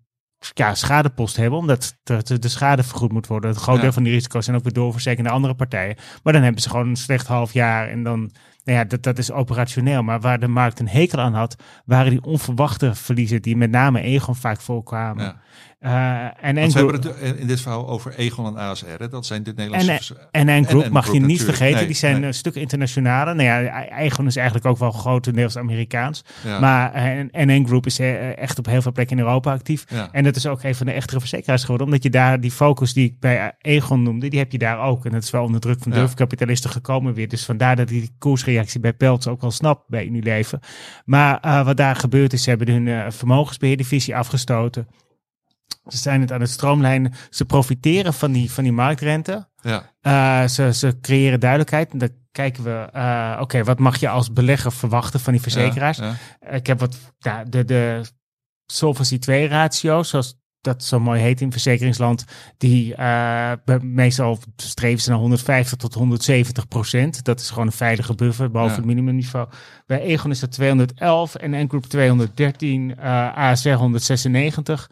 ja, schadepost hebben, omdat de, de schade vergoed moet worden. Het groot deel van die risico's zijn ook weer doorverzekerd naar andere partijen. Maar dan hebben ze gewoon een slecht half jaar en dan Nou ja, dat, dat is operationeel. Maar waar de markt een hekel aan had, waren die onverwachte verliezen die met name Egon vaak voorkwamen. Ja. Eh, en Want N we Group, hebben het in dit verhaal over Egon en ASR. Hè? Dat zijn de Nederlandse... en, vers- en Group en mag je niet vergeten. Nee, die zijn nee. een stuk internationaler. Nou ja, Egon is eigenlijk ook wel grotendeels Amerikaans. Ja. Maar eh, en N Group is eh, echt op heel veel plekken in Europa actief. Ja. En dat is ook een van de echtere verzekeraars geworden. Omdat je daar die focus die ik bij Egon noemde, die heb je daar ook. En dat is wel onder druk van Ja. durfkapitalisten gekomen weer. Dus vandaar dat die koersreactie bij Peltz ook wel snap bij Unilever. Maar eh, wat daar gebeurd is, ze hebben hun eh, vermogensbeheerdivisie afgestoten. Ze zijn het aan het stroomlijnen. Ze profiteren van die, van die marktrente. ja. Eh, ze, ze creëren duidelijkheid. En dan kijken we, eh, oké, wat mag je als belegger verwachten van die verzekeraars? Ja, Ik heb wat, ja, de, de Solvency 2 ratio, zoals dat zo mooi heet in verzekeringsland, die eh, meestal streven ze naar 150 tot 170 procent. Dat is gewoon een veilige buffer boven Ja. het minimumniveau. Bij Egon is dat 211 en N-Group 213, eh ASR 196.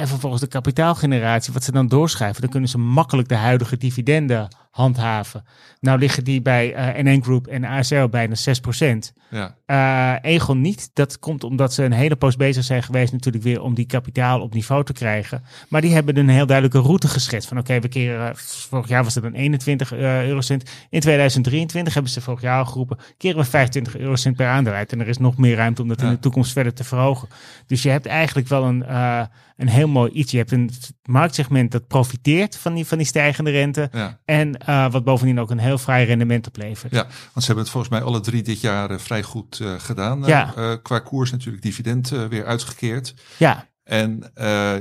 En vervolgens de kapitaalgeneratie, wat ze dan doorschuiven, dan kunnen ze makkelijk de huidige dividenden handhaven. Nou liggen die bij eh NN Group en ASR bijna 6 procent. ja. Eh, Egon niet. Dat komt omdat ze een hele poos bezig zijn geweest natuurlijk weer om die kapitaal op niveau te krijgen. Maar die hebben een heel duidelijke route geschetst. Van oké, we keren, eh, vorig jaar was het een 21 eh, eurocent. In 2023 hebben ze vorig jaar al geroepen, keren we 25 eurocent per aandeel uit. En er is nog meer ruimte om dat in de toekomst verder te verhogen. Dus je hebt eigenlijk wel een, eh, een heel mooi iets. Je hebt een marktsegment dat profiteert van die, van die stijgende rente. ja. En eh, wat bovendien ook een heel fraai rendement oplevert. Ja, want ze hebben het volgens mij alle drie dit jaar eh, vrij goed eh, gedaan. Ja. Qua koers natuurlijk dividend weer uitgekeerd. ja. En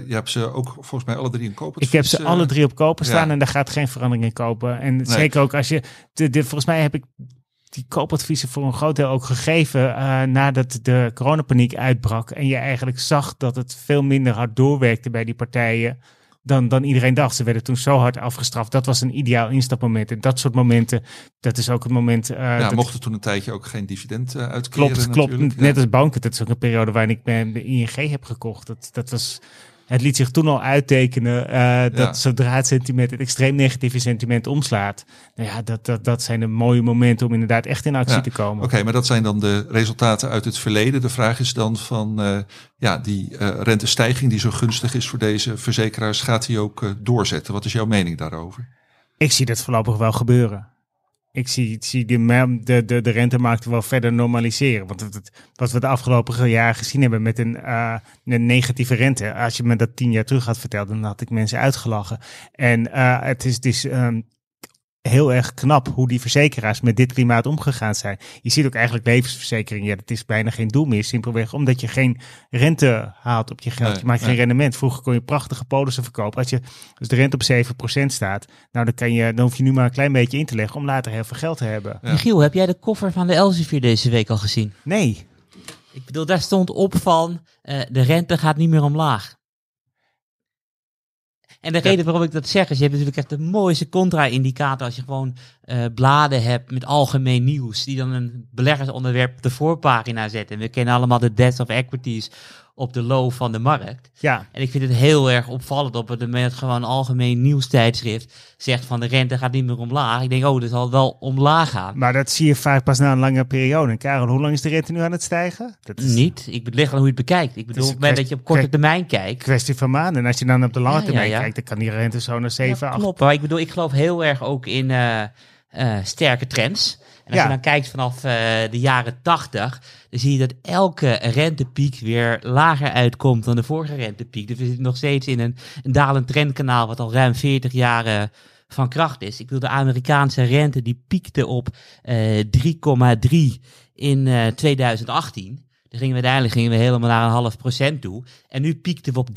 je hebt ze ook volgens mij alle drie een koop. Ik heb ze alle drie op kopen staan ja. en daar gaat geen verandering in kopen. En zeker ook als je, de, de, volgens mij heb ik die koopadviezen voor een groot deel ook gegeven nadat de coronapaniek uitbrak. En je eigenlijk zag dat het veel minder hard doorwerkte bij die partijen dan, dan iedereen dacht. Ze werden toen zo hard afgestraft. Dat was een ideaal instapmoment. En dat soort momenten, dat is ook het moment... eh, Ja, dat- mochten toen een tijdje ook geen dividend uitkeren Klopt, klopt. Net als banken. Dat is ook een periode waarin ik bij ING heb gekocht. Dat, dat was, het liet zich toen al uittekenen eh, dat Ja. zodra het sentiment, het extreem negatieve sentiment omslaat. Nou ja, dat, dat, dat zijn de mooie momenten om inderdaad echt in actie Ja, te komen. Oké, maar dat zijn dan de resultaten uit het verleden. De vraag is dan van eh, ja, die eh, rentestijging die zo gunstig is voor deze verzekeraars, gaat die ook doorzetten? Wat is jouw mening daarover? Ik zie dat voorlopig wel gebeuren. Ik zie, zie de, de, de, de rentemarkt wel verder normaliseren. Want het, wat we de afgelopen jaar gezien hebben met een, eh, een negatieve rente. Als je me dat tien jaar terug had verteld, dan had ik mensen uitgelachen. En eh, het is, is ehm, heel erg knap hoe die verzekeraars met dit klimaat omgegaan zijn. Je ziet ook eigenlijk levensverzekering. Ja, dat is bijna geen doel meer. Simpelweg omdat je geen rente haalt op je geld. Nee, je maakt geen nee. rendement. Vroeger kon je prachtige polissen verkopen. Als, je, als de rente op 7% staat, nou dan, kan je, dan hoef je nu maar een klein beetje in te leggen om later heel veel geld te hebben. Ja. Michiel, heb jij de koffer van de Elsevier deze week al gezien? Nee. Ik bedoel, daar stond op van eh, de rente gaat niet meer omlaag. En de reden waarom ik dat zeg is, je hebt natuurlijk echt de mooiste contra-indicator als je gewoon eh, bladen hebt met algemeen nieuws, die dan een beleggersonderwerp op de voorpagina zetten. En we kennen allemaal de death of equities op de low van de markt. Ja, En ik vind het heel erg opvallend op het moment gewoon algemeen nieuwstijdschrift zegt van de rente gaat niet meer omlaag. Ik denk, oh, dat zal wel omlaag gaan. maar dat zie je vaak pas na een lange periode. En Karel, hoe lang is de rente nu aan het stijgen? Dat is Niet. Ik bedoel, ligt aan hoe je het bekijkt. Ik bedoel, op het moment dat je op korte termijn kijkt, kwestie van maanden. En als je dan op de lange Ja, termijn ja. kijkt, dan kan die rente zo naar 7, Ja, 8. klopt. Maar ik bedoel, ik geloof heel erg ook in eh, eh, sterke trends. En als Ja. je dan kijkt vanaf eh, de jaren 80, dan zie je dat elke rentepiek weer lager uitkomt dan de vorige rentepiek. Dus we zitten nog steeds in een, een dalend trendkanaal wat al ruim 40 jaar eh, van kracht is. Ik bedoel, de Amerikaanse rente die piekte op eh 3,3 in eh 2018. Dan gingen we uiteindelijk gingen we helemaal naar een half procent toe. En nu piekten we op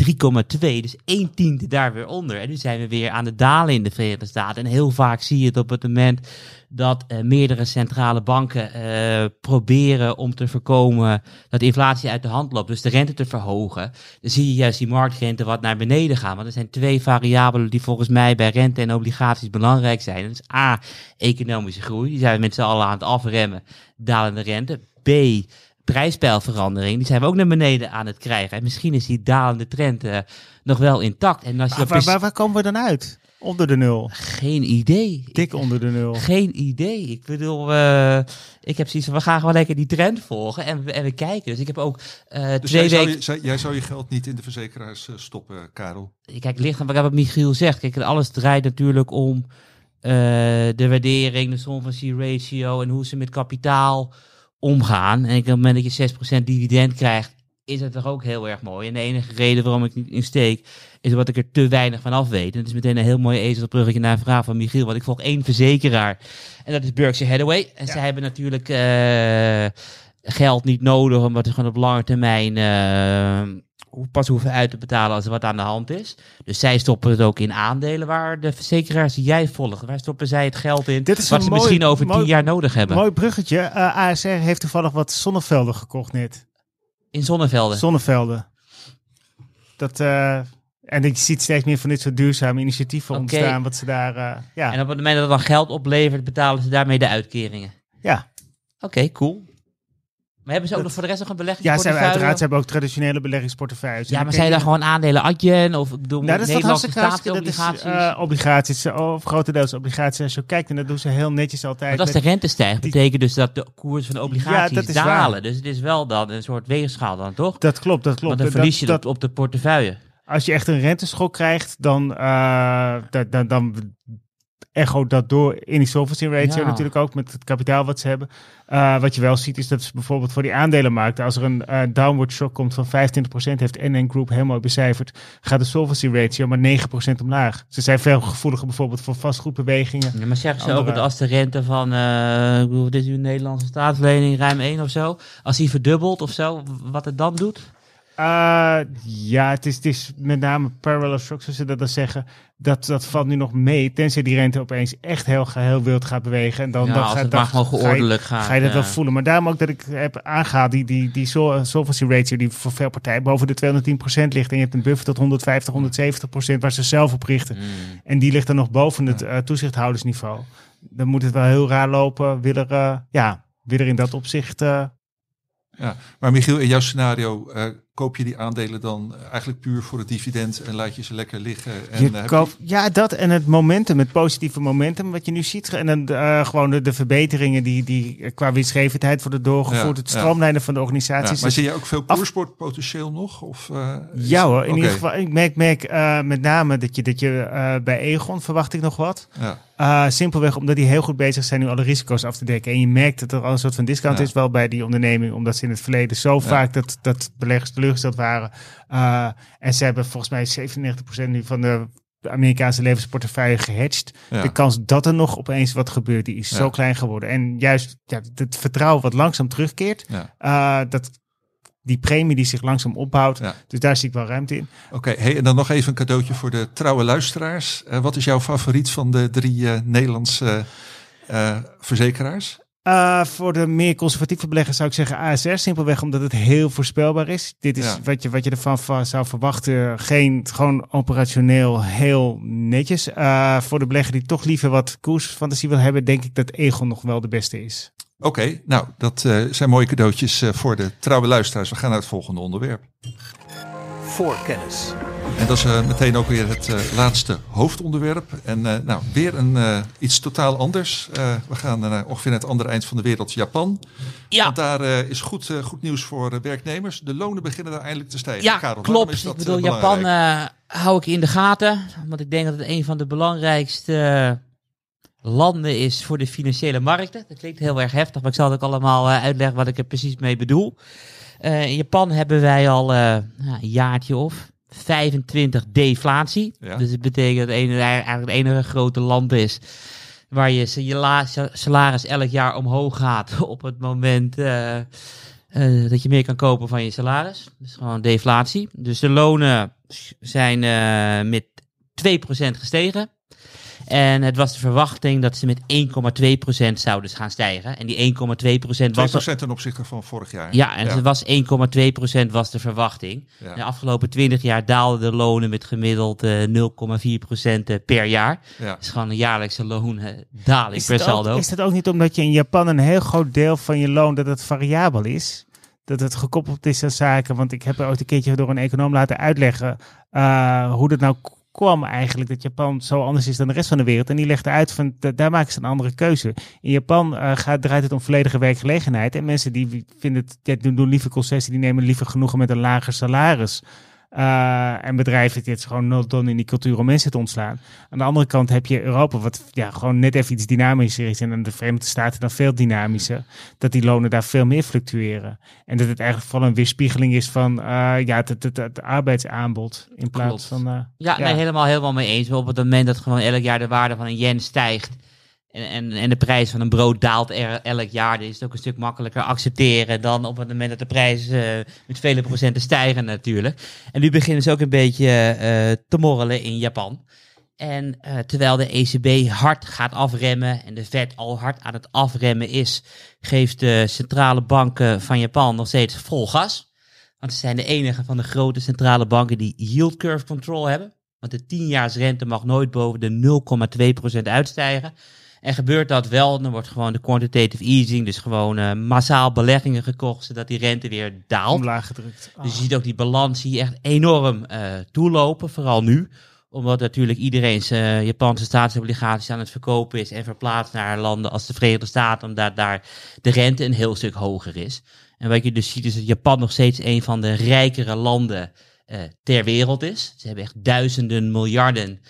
3,2, dus 1 tiende daar weer onder. En nu zijn we weer aan het dalen in de Verenigde Staten. En heel vaak zie je het op het moment dat eh, meerdere centrale banken eh, proberen om te voorkomen dat de inflatie uit de hand loopt. Dus de rente te verhogen. Dan zie je juist die marktrente wat naar beneden gaan. Want er zijn twee variabelen die volgens mij bij rente en obligaties belangrijk zijn. Dat is A, economische groei. Die zijn we met z'n allen aan het afremmen. Dalende rente. B, prijspeilverandering, die zijn we ook naar beneden aan het krijgen. En misschien is die dalende trend eh, nog wel intact. En als je Maar waar, waar, waar komen we dan uit? Onder de nul. Geen idee. Dik onder de nul. Geen idee. Ik bedoel, eh, ik heb zoiets van, we gaan gewoon lekker die trend volgen en, we- en we kijken. Dus ik heb ook eh, Dus twee jij zou, je, jij zou je geld niet in de verzekeraars stoppen, Karel? Kijk, ligt aan wat Michiel zegt. Kijk, alles draait natuurlijk om eh, de waardering, de solvency ratio en hoe ze met kapitaal omgaan. En op het moment dat je 6% dividend krijgt, is het toch ook heel erg mooi. En de enige reden waarom ik niet in steek, is omdat ik er te weinig van af weet. En het is meteen een heel mooi ezelbruggetje naar een vraag van Michiel. Want ik volg één verzekeraar. En dat is Berkshire Hathaway. En zij hebben natuurlijk eh, geld niet nodig, omdat ze gewoon op lange termijn eh, pas hoeven uit te betalen als er wat aan de hand is. Dus zij stoppen het ook in aandelen waar de verzekeraars die jij volgt, waar stoppen zij het geld in? Dit is wat ze mooi- misschien over mooi- tien jaar nodig hebben. Mooi bruggetje. Eh, ASR heeft toevallig wat zonnevelden gekocht net. In zonnevelden. Zonnevelden. Dat, eh, en je ziet steeds meer van dit soort duurzame initiatieven ontstaan. Wat ze daar, eh, ja. En op het moment dat het dan geld oplevert, betalen ze daarmee de uitkeringen. ja. Oké, cool. Maar hebben ze ook Dat- nog voor de rest nog een Ja, ze hebben, beleggingsportefeuille? uiteraard ze hebben ook traditionele beleggingsportefeuilles. Ja, En maar zijn daar gewoon aandelen Adyen of ik bedoel Nou, dat Nederlandse hartstikke hartstikke- dat is, staatsobligaties? eh, obligaties, of grotendeels obligaties. Als je kijkt, en dat doen ze heel netjes altijd. Want als de rente stijgt, die- betekent dus dat de koers van de obligaties dalen. waar. Dus het is wel dan een soort weegschaal dan, toch? dat klopt, dat klopt. Want dan Dat- verlies je dat, dat op de portefeuille. als je echt een renteschok krijgt, dan, eh, da- da- dan echo dat door in die solvency ratio Ja. natuurlijk ook met het kapitaal wat ze hebben. Eh, wat je wel ziet is dat ze bijvoorbeeld voor die aandelenmarkt, als er een eh, downward shock komt van 25%, heeft NN Group mooi becijferd, gaat de solvency ratio maar 9% omlaag. Ze zijn veel gevoeliger bijvoorbeeld voor vastgoedbewegingen. Ja, maar zeggen ze ook dat als de rente van, ik bedoel, dit is uw Nederlandse staatslening, ruim 1 of zo, als die verdubbelt of zo, wat het dan doet? Eh, ja, het is, het is met name parallel shocks, zoals ze dat dan zeggen. Dat, dat valt nu nog mee, tenzij die rente opeens echt heel, heel wild gaat bewegen. En dan, Ja, dan, als gaat- het ga je- geordelijk gaat. Ga je dat ja. wel voelen. Maar daarom ook dat ik heb aangehaald, die, die, die sol- solvency ratio die voor veel partijen boven de 210% ligt. En je hebt een buffer tot 150, 170% waar ze zelf op richten. Mm. En die ligt dan nog boven het eh, toezichthoudersniveau. Dan moet het wel heel raar lopen. Wil er, eh, ja, wil er in dat opzicht... eh, Ja, maar Michiel, in jouw scenario eh, koop je die aandelen dan eigenlijk puur voor het dividend en laat je ze lekker liggen. En, Je eh, koopt- ja, dat en het momentum, het positieve momentum wat je nu ziet. En dan eh, gewoon de, de verbeteringen die, die eh, qua winstgevendheid worden doorgevoerd. Ja, het ja. stroomlijnen van de ja, organisaties. maar Dus- zie je ook veel af- koersportpotentieel nog? Of, eh, is- ja hoor, in ieder geval. Ik merk, merk eh, met name dat je, dat je eh, bij Egon verwacht ik nog wat. Ja, Eh, simpelweg omdat die heel goed bezig zijn nu alle risico's af te dekken. En je merkt dat er al een soort van discount is wel bij die onderneming. Omdat ze in het verleden zo vaak dat, dat beleggers teleurgesteld waren. Eh, en ze hebben volgens mij 97% nu van de Amerikaanse levensportefeuille gehedged. ja. De kans dat er nog opeens wat gebeurt, die is Ja. zo klein geworden. En juist ja, het vertrouwen wat langzaam terugkeert. Ja. eh, dat die premie die zich langzaam opbouwt. Dus daar zie ik wel ruimte in. Oké, hey, en dan nog even een cadeautje voor de trouwe luisteraars. Eh, wat is jouw favoriet van de drie Nederlandse verzekeraars? Eh, voor de meer conservatieve beleggers zou ik zeggen ASR. Simpelweg omdat het heel voorspelbaar is. Dit is Ja. wat, je, wat je ervan va- zou verwachten. Geen, gewoon operationeel heel netjes. Eh, voor de belegger die toch liever wat koersfantasie wil hebben, denk ik dat Egon nog wel de beste is. Oké, nou, dat eh, zijn mooie cadeautjes eh, voor de trouwe luisteraars. We gaan naar het volgende onderwerp. Voorkennis. En dat is eh, meteen ook weer het eh, laatste hoofdonderwerp. En eh, nou, weer een, iets totaal anders. We gaan naar ongeveer naar het andere eind van de wereld, Japan. Ja, Want daar is goed, goed nieuws voor werknemers. De lonen beginnen daar eindelijk te stijgen. ja Karel, klopt. is dat, ik bedoel, Japan hou ik in de gaten. Want ik denk dat het een van de belangrijkste landen is voor de financiële markten. Dat klinkt heel erg heftig, maar ik zal het ook allemaal uitleggen wat ik er precies mee bedoel. In Japan hebben wij al nou, een jaartje of 25 deflatie. Ja. Dus het betekent dat het eigenlijk het enige grote land is waar je je la- sa- salaris elk jaar omhoog gaat <laughs> op het moment eh, eh, dat je meer kan kopen van je salaris. Dus gewoon deflatie. Dus de lonen zijn eh, met 2% gestegen. En het was de verwachting dat ze met 1,2% zouden gaan stijgen. En die 1,2% was... 2% ten opzichte van vorig jaar. Ja, en het was 1,2% was de verwachting. Ja. De afgelopen 20 jaar daalden de lonen met gemiddeld eh, 0,4% per jaar. Ja. Dat is gewoon een jaarlijkse loondaling Is per ook, saldo. is dat ook niet omdat je in Japan een heel groot deel van je loon dat het variabel is? Dat het gekoppeld is aan zaken. Want ik heb er ooit een keertje door een econoom laten uitleggen eh, hoe dat nou kwam eigenlijk dat Japan zo anders is dan de rest van de wereld. En die legde uit van da- daar maken ze een andere keuze. In Japan eh, gaat, draait het om volledige werkgelegenheid. En mensen die vinden het, ja, doen, doen liever concessie, die nemen liever genoegen met een lager salaris. Eh, en bedrijven die het gewoon nul doen in die cultuur om mensen te ontslaan. Aan de andere kant heb je Europa, wat ja, gewoon net even iets dynamischer is. En dan de Verenigde Staten dan veel dynamischer. Dat die lonen daar veel meer fluctueren. En dat het eigenlijk vooral een weerspiegeling is van eh, ja, het, het, het, het arbeidsaanbod. In plaats Klopt. van. eh, Ja, nee, helemaal, helemaal mee eens. Maar op het moment dat gewoon elk jaar de waarde van een yen stijgt en, en, de prijs van een brood daalt elk jaar, dan is het ook een stuk makkelijker accepteren dan op het moment dat de prijzen eh, met vele procenten stijgen natuurlijk. En nu beginnen ze ook een beetje eh, te morrelen in Japan. En eh, terwijl de ECB hard gaat afremmen en de Fed al hard aan het afremmen is, geeft de centrale banken van Japan nog steeds vol gas. Want ze zijn de enige van de grote centrale banken die yield curve control hebben. Want de 10-jaarsrente mag nooit boven de 0,2% uitstijgen. En gebeurt dat wel, dan wordt gewoon de quantitative easing, dus gewoon eh, massaal beleggingen gekocht, zodat die rente weer daalt. omlaag gedrukt. Dus je ziet ook die balans hier echt enorm eh, toelopen, vooral nu. Omdat natuurlijk iedereen zijn Japanse staatsobligaties aan het verkopen is en verplaatst naar landen als de Verenigde Staten, omdat daar de rente een heel stuk hoger is. En wat je dus ziet is dat Japan nog steeds een van de rijkere landen eh, ter wereld is. Ze hebben echt duizenden miljarden eh,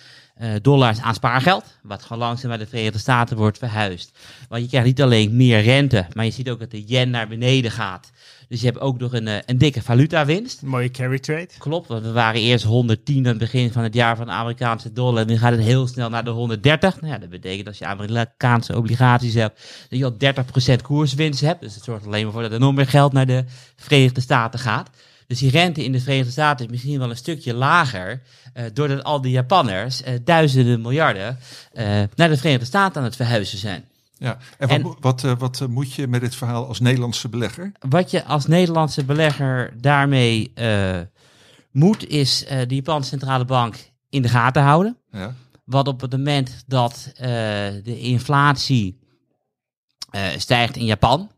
dollars aan spaargeld, wat gewoon langzaam naar de Verenigde Staten wordt verhuisd. Want je krijgt niet alleen meer rente, maar je ziet ook dat de yen naar beneden gaat. Dus je hebt ook nog een, eh, een dikke valutawinst. Mooie carry trade. Klopt, want we waren eerst 110 aan het begin van het jaar van de Amerikaanse dollar. En nu gaat het heel snel naar de 130. Nou ja, dat betekent als je Amerikaanse obligaties hebt, dat je al 30% koerswinst hebt. Dus het zorgt alleen maar voor dat er nog meer geld naar de Verenigde Staten gaat. Dus die rente in de Verenigde Staten is misschien wel een stukje lager, eh, doordat al die Japanners eh, duizenden miljarden eh, naar de Verenigde Staten aan het verhuizen zijn. Ja. En wat, En- wat, wat moet je met dit verhaal als Nederlandse belegger? Wat je als Nederlandse belegger daarmee moet, is de Japanse centrale bank in de gaten houden. Ja. Want op het moment dat de inflatie stijgt in Japan,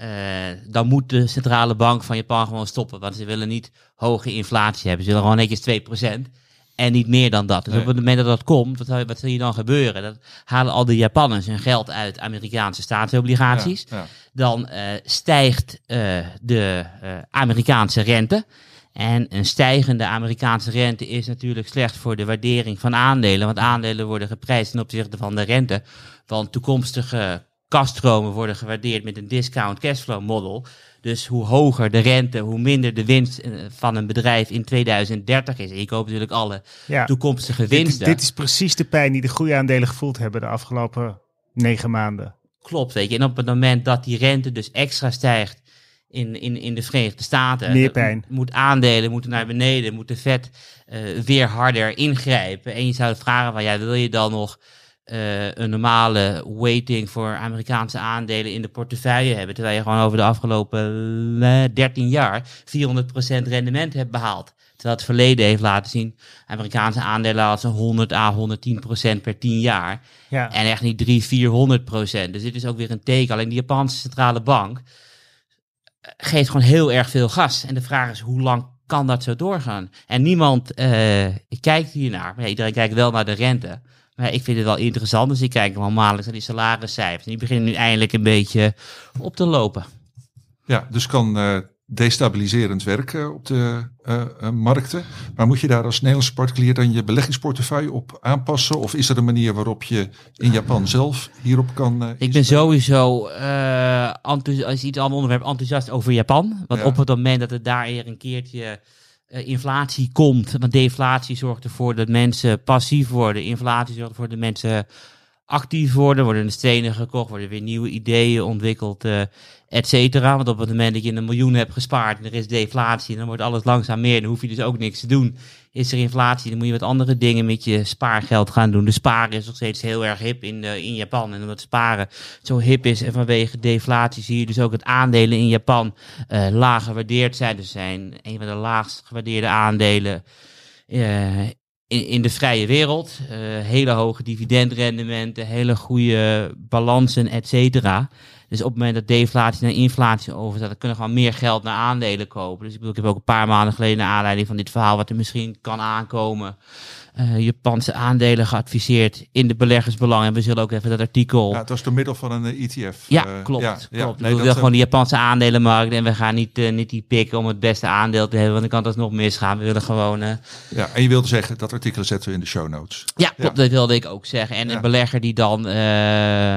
eh, dan moet de centrale bank van Japan gewoon stoppen. Want ze willen niet hoge inflatie hebben. Ze willen gewoon netjes 2%. En niet meer dan dat. Dus Nee. op het moment dat dat komt, wat, wat zal hier dan gebeuren? Dat halen al de Japanners hun geld uit Amerikaanse staatsobligaties Ja, ja. dan eh, stijgt eh, de Amerikaanse rente. En een stijgende Amerikaanse rente is natuurlijk slecht voor de waardering van aandelen. Want aandelen worden geprijsd ten opzichte van de rente. Want toekomstige kaststromen worden gewaardeerd met een discount cashflow model. Dus hoe hoger de rente, hoe minder de winst eh, van een bedrijf in 2030 is. En ik hoop natuurlijk alle Ja. toekomstige Dit, winsten. dit is precies de pijn die de groeiaandelen gevoeld hebben de afgelopen negen maanden. Klopt, weet je. En op het moment dat die rente dus extra stijgt in, in, in de Verenigde Staten. Meer dan pijn. Moet aandelen moeten naar beneden, moet de vet eh, weer harder ingrijpen. En je zou vragen van, ja, wil je dan nog eh, een normale weighting voor Amerikaanse aandelen in de portefeuille hebben. Terwijl je gewoon over de afgelopen eh, 13 jaar 400% rendement hebt behaald. Terwijl het verleden heeft laten zien, Amerikaanse aandelen hadden zo'n 100 à 110% per 10 jaar. Ja. En echt niet 300, 400 procent. Dus dit is ook weer een teken. Alleen de Japanse centrale bank eh, geeft gewoon heel erg veel gas. En de vraag is, hoe lang kan dat zo doorgaan? En niemand eh, kijkt hiernaar. Maar ja, iedereen kijkt wel naar de rente. Maar ja, ik vind het wel interessant. Dus ik kijk gewoon maandelijks naar die salariscijfers. En die beginnen nu eindelijk een beetje op te lopen. Ja, dus kan eh, destabiliserend werken op de eh, eh, markten. Maar moet je daar als Nederlandse particulier dan je beleggingsportefeuille op aanpassen? Of is er een manier waarop je in Japan zelf hierop kan eh, Ik ben sowieso, eh als iets ander onderwerp, enthousiast over Japan. Want Ja. op het moment dat er daar weer een keertje eh, inflatie komt, want deflatie zorgt ervoor dat mensen passief worden. Inflatie zorgt ervoor dat mensen actief worden, worden de stenen gekocht, worden weer nieuwe ideeën ontwikkeld, eh et cetera. Want op het moment dat je een miljoen hebt gespaard en er is deflatie, dan wordt alles langzaam meer. Dan hoef je dus ook niks te doen. Is er inflatie, dan moet je wat andere dingen met je spaargeld gaan doen. De sparen is nog steeds heel erg hip in, eh, in Japan. En omdat sparen zo hip is en vanwege deflatie zie je dus ook dat aandelen in Japan eh laag gewaardeerd zijn. Dus zijn een van de laagst gewaardeerde aandelen eh, in, in de vrije wereld. Hele hoge dividendrendementen, hele goede balansen, et cetera. Dus op het moment dat deflatie naar inflatie overstaat, dan kunnen gewoon meer geld naar aandelen kopen. Dus ik bedoel, ik heb ook een paar maanden geleden, naar aanleiding van dit verhaal, wat er misschien kan aankomen, eh, Japanse aandelen geadviseerd in de beleggersbelang. En we zullen ook even dat artikel... Ja, het was door middel van een eh, ETF. Ja, eh, klopt. ja, klopt. ja. we Nee, willen dat, eh, gewoon de Japanse aandelenmarkt en we gaan niet, eh, niet die pikken om het beste aandeel te hebben, want dan kan het nog misgaan. We willen gewoon... eh, ja, en je wilde zeggen, dat artikel zetten we in de show notes. ja, klopt, dat wilde ik ook zeggen. En een belegger die dan eh,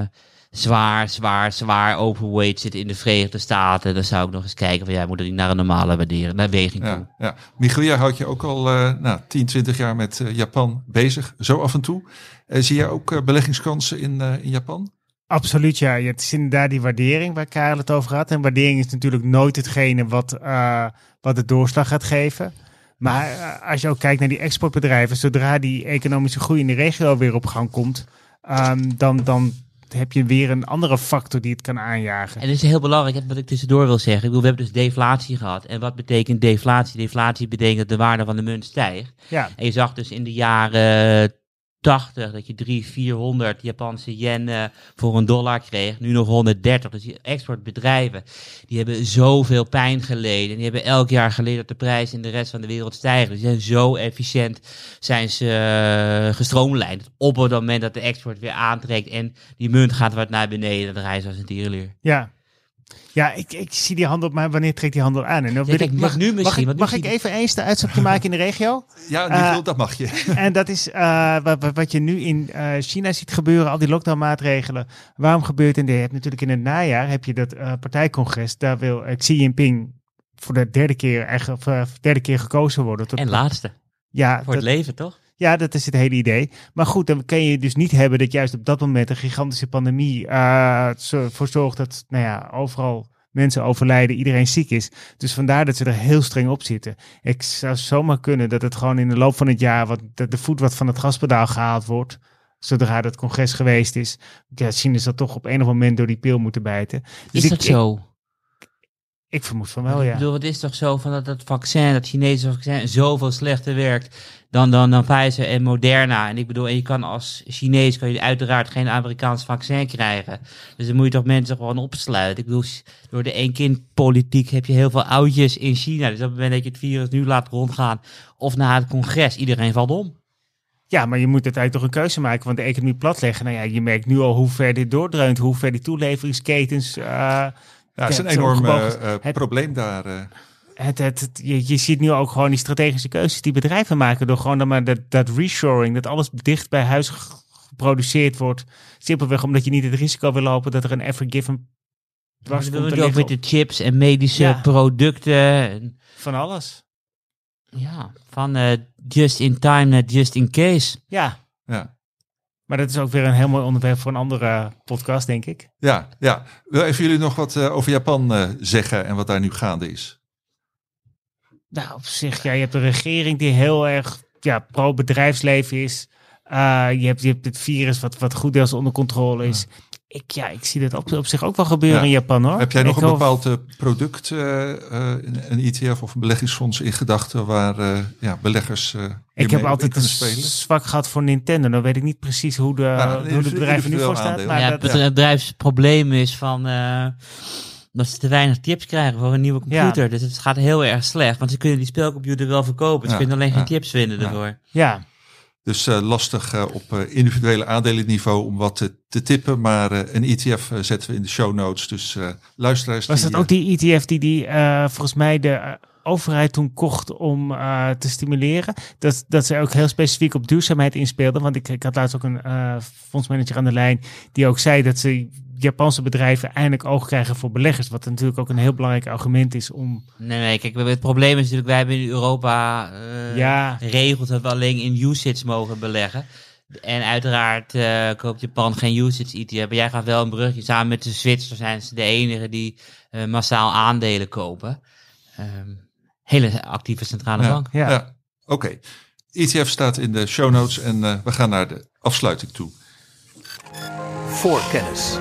zwaar, zwaar, zwaar overweight zit in de Verenigde Staten, dan zou ik nog eens kijken van ja, moet er niet naar een normale waardering, naar weging toe. Ja, jij houdt je ook al eh nou, 10, 20 jaar met eh, Japan bezig, zo af en toe. Eh, zie jij ook beleggingskansen in, eh, in Japan? Absoluut, ja. Het is inderdaad die waardering waar Karel het over had. En waardering is natuurlijk nooit hetgene wat, eh, wat de doorslag gaat geven. Maar als je ook kijkt naar die exportbedrijven, zodra die economische groei in de regio weer op gang komt, ehm, dan, dan heb je weer een andere factor die het kan aanjagen. En dat is heel belangrijk, wat ik tussendoor wil zeggen. Ik bedoel, we hebben dus deflatie gehad. En wat betekent deflatie? Deflatie betekent dat de waarde van de munt stijgt. Ja, En je zag dus in de jaren 80 dat je 300, 400 Japanse yen eh, voor een dollar kreeg. Nu nog 130. Dus die exportbedrijven, die hebben zoveel pijn geleden. Die hebben elk jaar geleden dat de prijs in de rest van de wereld stijgen. Dus die zijn zo efficiënt, zijn ze eh, gestroomlijnd. Op het moment dat de export weer aantrekt en die munt gaat wat naar beneden, dan rijst als een tierenleer. ja. Ja, ik, ik zie die handel, maar wanneer trekt die handel aan? En dan wil kijk, ik, mag, nu misschien, mag, ik, nu mag even eens de uitstapje <laughs> maken in de regio? Ja, Eh, Michiel, dat mag je. <laughs> En dat is eh, wat, wat- wat je nu in eh, China ziet gebeuren, al die lockdownmaatregelen. Waarom gebeurt in de, je hebt natuurlijk in het najaar heb je dat eh, partijcongres, daar wil eh, Xi Jinping voor de derde keer, eigenlijk, of, eh, derde keer gekozen worden. Tot, En laatste, ja, voor dat, het leven toch? Ja, dat is het hele idee. Maar goed, dan kan je dus niet hebben dat juist op dat moment een gigantische pandemie eh, ervoor zorgt dat nou ja, overal mensen overlijden, iedereen ziek is. Dus vandaar dat ze er heel streng op zitten. Ik zou zomaar kunnen dat het gewoon in de loop van het jaar wat, dat de voet wat van het gaspedaal gehaald wordt. Zodra dat congres geweest is. Ja, China zal toch op een of ander moment door die pil moeten bijten. Dus Is ik, dat zo? Ik, ik vermoed van wel, ik ja. bedoel, het is toch zo van dat dat vaccin, dat Chinese vaccin, zoveel slechter werkt dan, dan, dan Pfizer en Moderna. En ik bedoel, en je kan als Chinees kan je uiteraard geen Amerikaans vaccin krijgen. Dus dan moet je toch mensen gewoon opsluiten. Ik bedoel, door de één-kind-politiek heb je heel veel oudjes in China. Dus op het moment dat je het virus nu laat rondgaan, of na het congres, iedereen valt om. Ja, maar je moet uiteindelijk toch een keuze maken, want de economie platleggen. Nou ja, je merkt nu al hoe ver dit doordreunt, hoe ver die toeleveringsketens. eh, Ja, het is een enorm eh, het- probleem daar. eh. het, het, het- je, je ziet nu ook gewoon die strategische keuzes die bedrijven maken door gewoon dan maar dat, dat reshoring, dat alles dicht bij huis geproduceerd wordt. Simpelweg omdat je niet het risico wil lopen dat er een ever given dwars komt we ook met de chips en medische Ja. producten. En, van alles. ja, van eh, just in time naar just in case. Ja, ja. Maar dat is ook weer een heel mooi onderwerp voor een andere podcast, denk ik. Ja, ja. Wil even jullie nog wat eh, over Japan eh, zeggen en wat daar nu gaande is? Nou, op zich, ja, je hebt een regering die heel erg ja, pro-bedrijfsleven is. Eh, je, hebt, je hebt het virus wat, wat goed deels onder controle is. Ik, ja, ik zie dat op, op zich ook wel gebeuren Ja. in Japan hoor. Heb jij nog Ik een bepaald eh, product, eh, eh, een ETF of een beleggingsfonds in gedachten waar eh, ja, beleggers eh Ik heb altijd een spelen? zwak gehad voor Nintendo. Dan weet ik niet precies hoe de, Nou, hoe de bedrijf er nu voor staat. Maar ja, dat, het bedrijfsprobleem is van eh, dat ze te weinig chips krijgen voor een nieuwe computer. Dus het gaat heel erg slecht. Want ze kunnen die spelcomputer wel verkopen. Ze Ja, kunnen alleen ja. geen chips vinden Ja. ervoor. ja, Dus eh, lastig eh, op eh, individuele aandelenniveau om wat te, te tippen. Maar een ETF zetten we in de show notes. Dus luisteraars. was die, dat ook die ETF die, die volgens mij de overheid toen kocht om te stimuleren? Dat, dat ze ook heel specifiek op duurzaamheid inspeelden. Want ik, ik had laatst ook een fondsmanager aan de lijn die ook zei dat ze Japanse bedrijven eindelijk oog krijgen voor beleggers. Wat natuurlijk ook een heel belangrijk argument is om... Nee, nee, kijk, het probleem is natuurlijk, wij hebben in Europa eh, Ja. regels dat we alleen in USITS mogen beleggen. En uiteraard eh, koopt Japan geen USITS ETF. Maar jij gaat wel een brugje. Samen met de Zwitsers zijn ze de enigen die eh, massaal aandelen kopen. Ehm, hele actieve centrale Ja. bank. Ja. Ja, oké. ETF staat in de show notes en eh, we gaan naar de afsluiting toe. Voor kennis.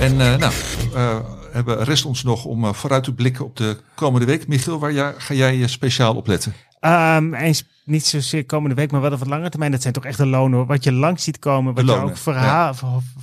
En eh, nou, eh, hebben, rest ons nog om eh, vooruit te blikken op de komende week. Michiel, waar ja, ga jij eh, speciaal op letten? Ehm, en s- niet zozeer komende week, maar wel op wat lange termijn. Dat zijn toch echt de lonen. Wat je langs ziet komen, wat je ook verhaal,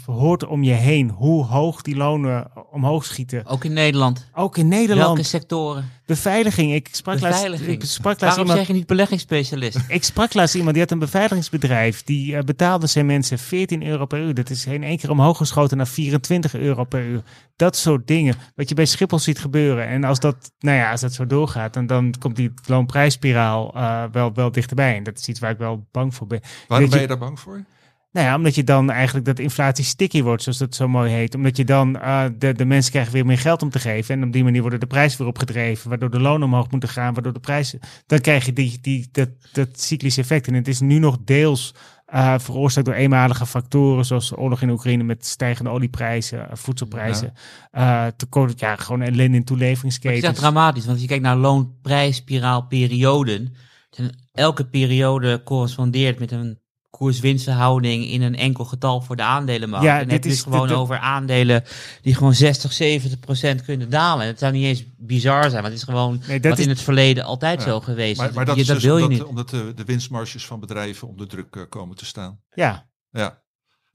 hoort om je heen. Hoe hoog die lonen omhoog schieten. Ook in Nederland. Ook in Nederland. Welke sectoren? Beveiliging. Ik sprak laatst, Beveiliging. ik sprak laatst Waarom iemand. zeg je niet beleggingsspecialist? Ik sprak laatst iemand die had een beveiligingsbedrijf. Die eh, betaalde zijn mensen 14 euro per uur. Dat is in één keer omhoog geschoten naar 24 euro per uur. Dat soort dingen. Wat je bij Schiphol ziet gebeuren. En als dat, nou ja, als dat zo doorgaat, dan, dan komt die loonprijsspiraal eh, wel, wel dichterbij. En dat is iets waar ik wel bang voor ben. Waarom ben je- je daar bang voor? Nou ja, omdat je dan eigenlijk dat inflatie sticky wordt, zoals dat zo mooi heet. Omdat je dan, eh, de, de mensen krijgen weer meer geld om te geven. En op die manier worden de prijzen weer opgedreven, waardoor de lonen omhoog moeten gaan, waardoor de prijzen... Dan krijg je die, die, dat, dat cyclische effect. En het is nu nog deels eh, veroorzaakt door eenmalige factoren, zoals oorlog in Oekraïne met stijgende olieprijzen, eh, voedselprijzen. eh tekort, ja, gewoon ellende in Het is toeleveringsketens. echt dramatisch, want als je kijkt naar loonprijsspiraalperioden, dan elke periode correspondeert met een koers-winstverhouding in een enkel getal voor de aandelenmarkt. Ja, en dit is dus gewoon de- de- over aandelen die gewoon 60, 70 procent kunnen dalen. En het zou niet eens bizar zijn, maar het is gewoon Nee, dat wat is- in het verleden altijd Ja. zo geweest. Maar, is. maar dat Je- is dus wil je omdat, niet. omdat de, de winstmarges van bedrijven onder druk eh, komen te staan. Ja, Ja,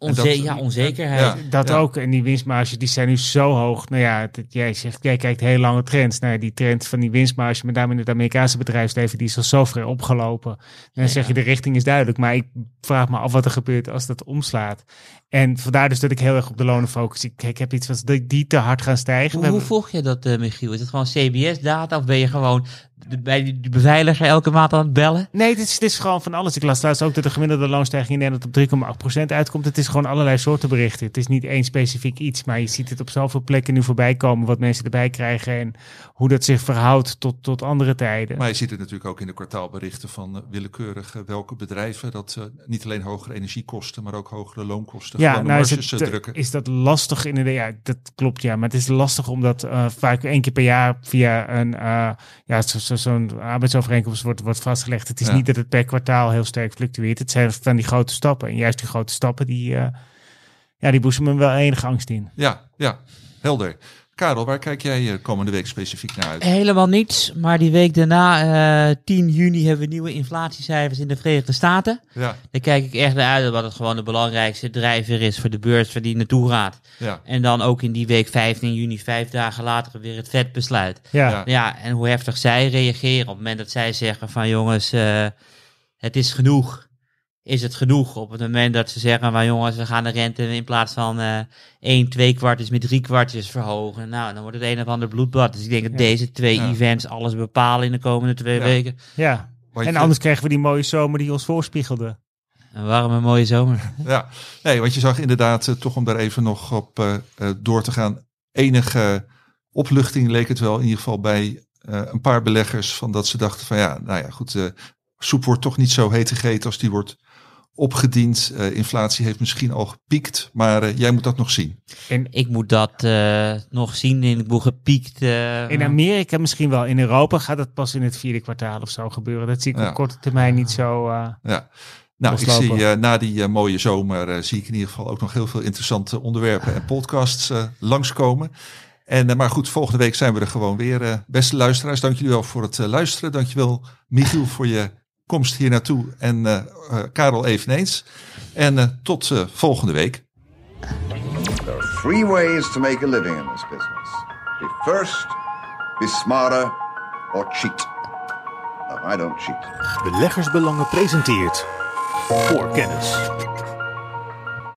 Onze- dat- ja, onzekerheid. Ja. Dat Ja. ook. En die winstmarges die zijn nu zo hoog. Nou ja, het- jij zegt, jij kijkt heel lange trends. Nou, ja, die trend van die winstmarge, met name in het Amerikaanse bedrijfsleven, die is al zo ver opgelopen. En dan zeg je, de richting is duidelijk. Maar ik vraag me af wat er gebeurt als dat omslaat. En vandaar dus dat ik heel erg op de lonen focus. Ik, ik heb iets van die, die te hard gaan stijgen. Hoe, hoe volg je dat, eh, Michiel? Is het gewoon CBS-data of ben je gewoon de- bij die, die beveiliger elke maand aan het bellen? Nee, het is, het is gewoon van alles. Ik las laatst ook dat de gemiddelde loonstijging in Nederland op 3,8% uitkomt. Het is gewoon allerlei soorten berichten. Het is niet één specifiek iets, maar je ziet het op zoveel plekken nu voorbij komen. Wat mensen erbij krijgen en hoe dat zich verhoudt tot, tot andere tijden. maar je ziet het natuurlijk ook in de kwartaalberichten van uh, willekeurig welke bedrijven dat uh, niet alleen hogere energiekosten, maar ook hogere loonkosten ja, gewoon de nou is, het, eh, drukken. is dat lastig in de, ja, dat klopt ja, maar het is lastig omdat uh, vaak één keer per jaar via een, uh, ja, zo'n zo, zo arbeidsovereenkomst wordt, wordt vastgelegd. Het is Ja. niet dat het per kwartaal heel sterk fluctueert. Het zijn van die grote stappen en juist die grote stappen die, uh, ja, die boezemen wel enige angst in. Ja, ja, helder. Karel, waar kijk jij uh, komende week specifiek naar uit? Helemaal niets, maar die week daarna, uh, 10 juni, hebben we nieuwe inflatiecijfers in de Verenigde Staten. Ja, Daar kijk ik echt naar uit, omdat het gewoon de belangrijkste drijver is voor de beurs waar die naartoe gaat. ja, En dan ook in die week 15 juni, vijf dagen later, weer het vet besluit. Ja, Ja. Ja, en hoe heftig zij reageren op het moment dat zij zeggen van jongens, eh, het is genoeg. Is het genoeg op het moment dat ze zeggen van jongens, we gaan de rente in plaats van eh 1, 2 kwartjes met drie kwartjes verhogen. Nou, dan wordt het een of ander bloedbad. Dus ik denk dat Ja. deze twee Ja. events alles bepalen in de komende twee Ja. weken. ja. Want En anders krijgen we die mooie zomer die ons voorspiegelde. Een warme, mooie zomer. <laughs> Ja, nee, want je zag inderdaad, uh, toch om daar even nog op uh, uh, door te gaan, enige opluchting leek het wel in ieder geval bij een paar beleggers van dat ze dachten van ja, nou ja, goed, soep wordt toch niet zo heet gegeten als die wordt opgediend. Uh, inflatie heeft misschien al gepiekt, maar uh, jij moet dat nog zien. En ik moet dat uh, nog zien in het gepiekt. uh, in Amerika misschien wel. In Europa gaat dat pas in het vierde kwartaal of zo gebeuren. Dat zie ik ja. op korte termijn niet zo. uh, ja. Nou, ik zie uh, na die uh, mooie zomer uh, zie ik in ieder geval ook nog heel veel interessante onderwerpen en podcasts uh, langskomen. En, uh, maar goed, volgende week zijn we er gewoon weer. Uh, beste luisteraars, dank jullie wel voor het uh, luisteren. Dankjewel Michiel voor je komst hier naartoe en uh, uh, Karel eveneens. En uh, tot uh, volgende week. There are three ways to make a living in this business. Be first, be smarter, or cheat. Now, I don't cheat. Beleggersbelangen presenteert voor kennis.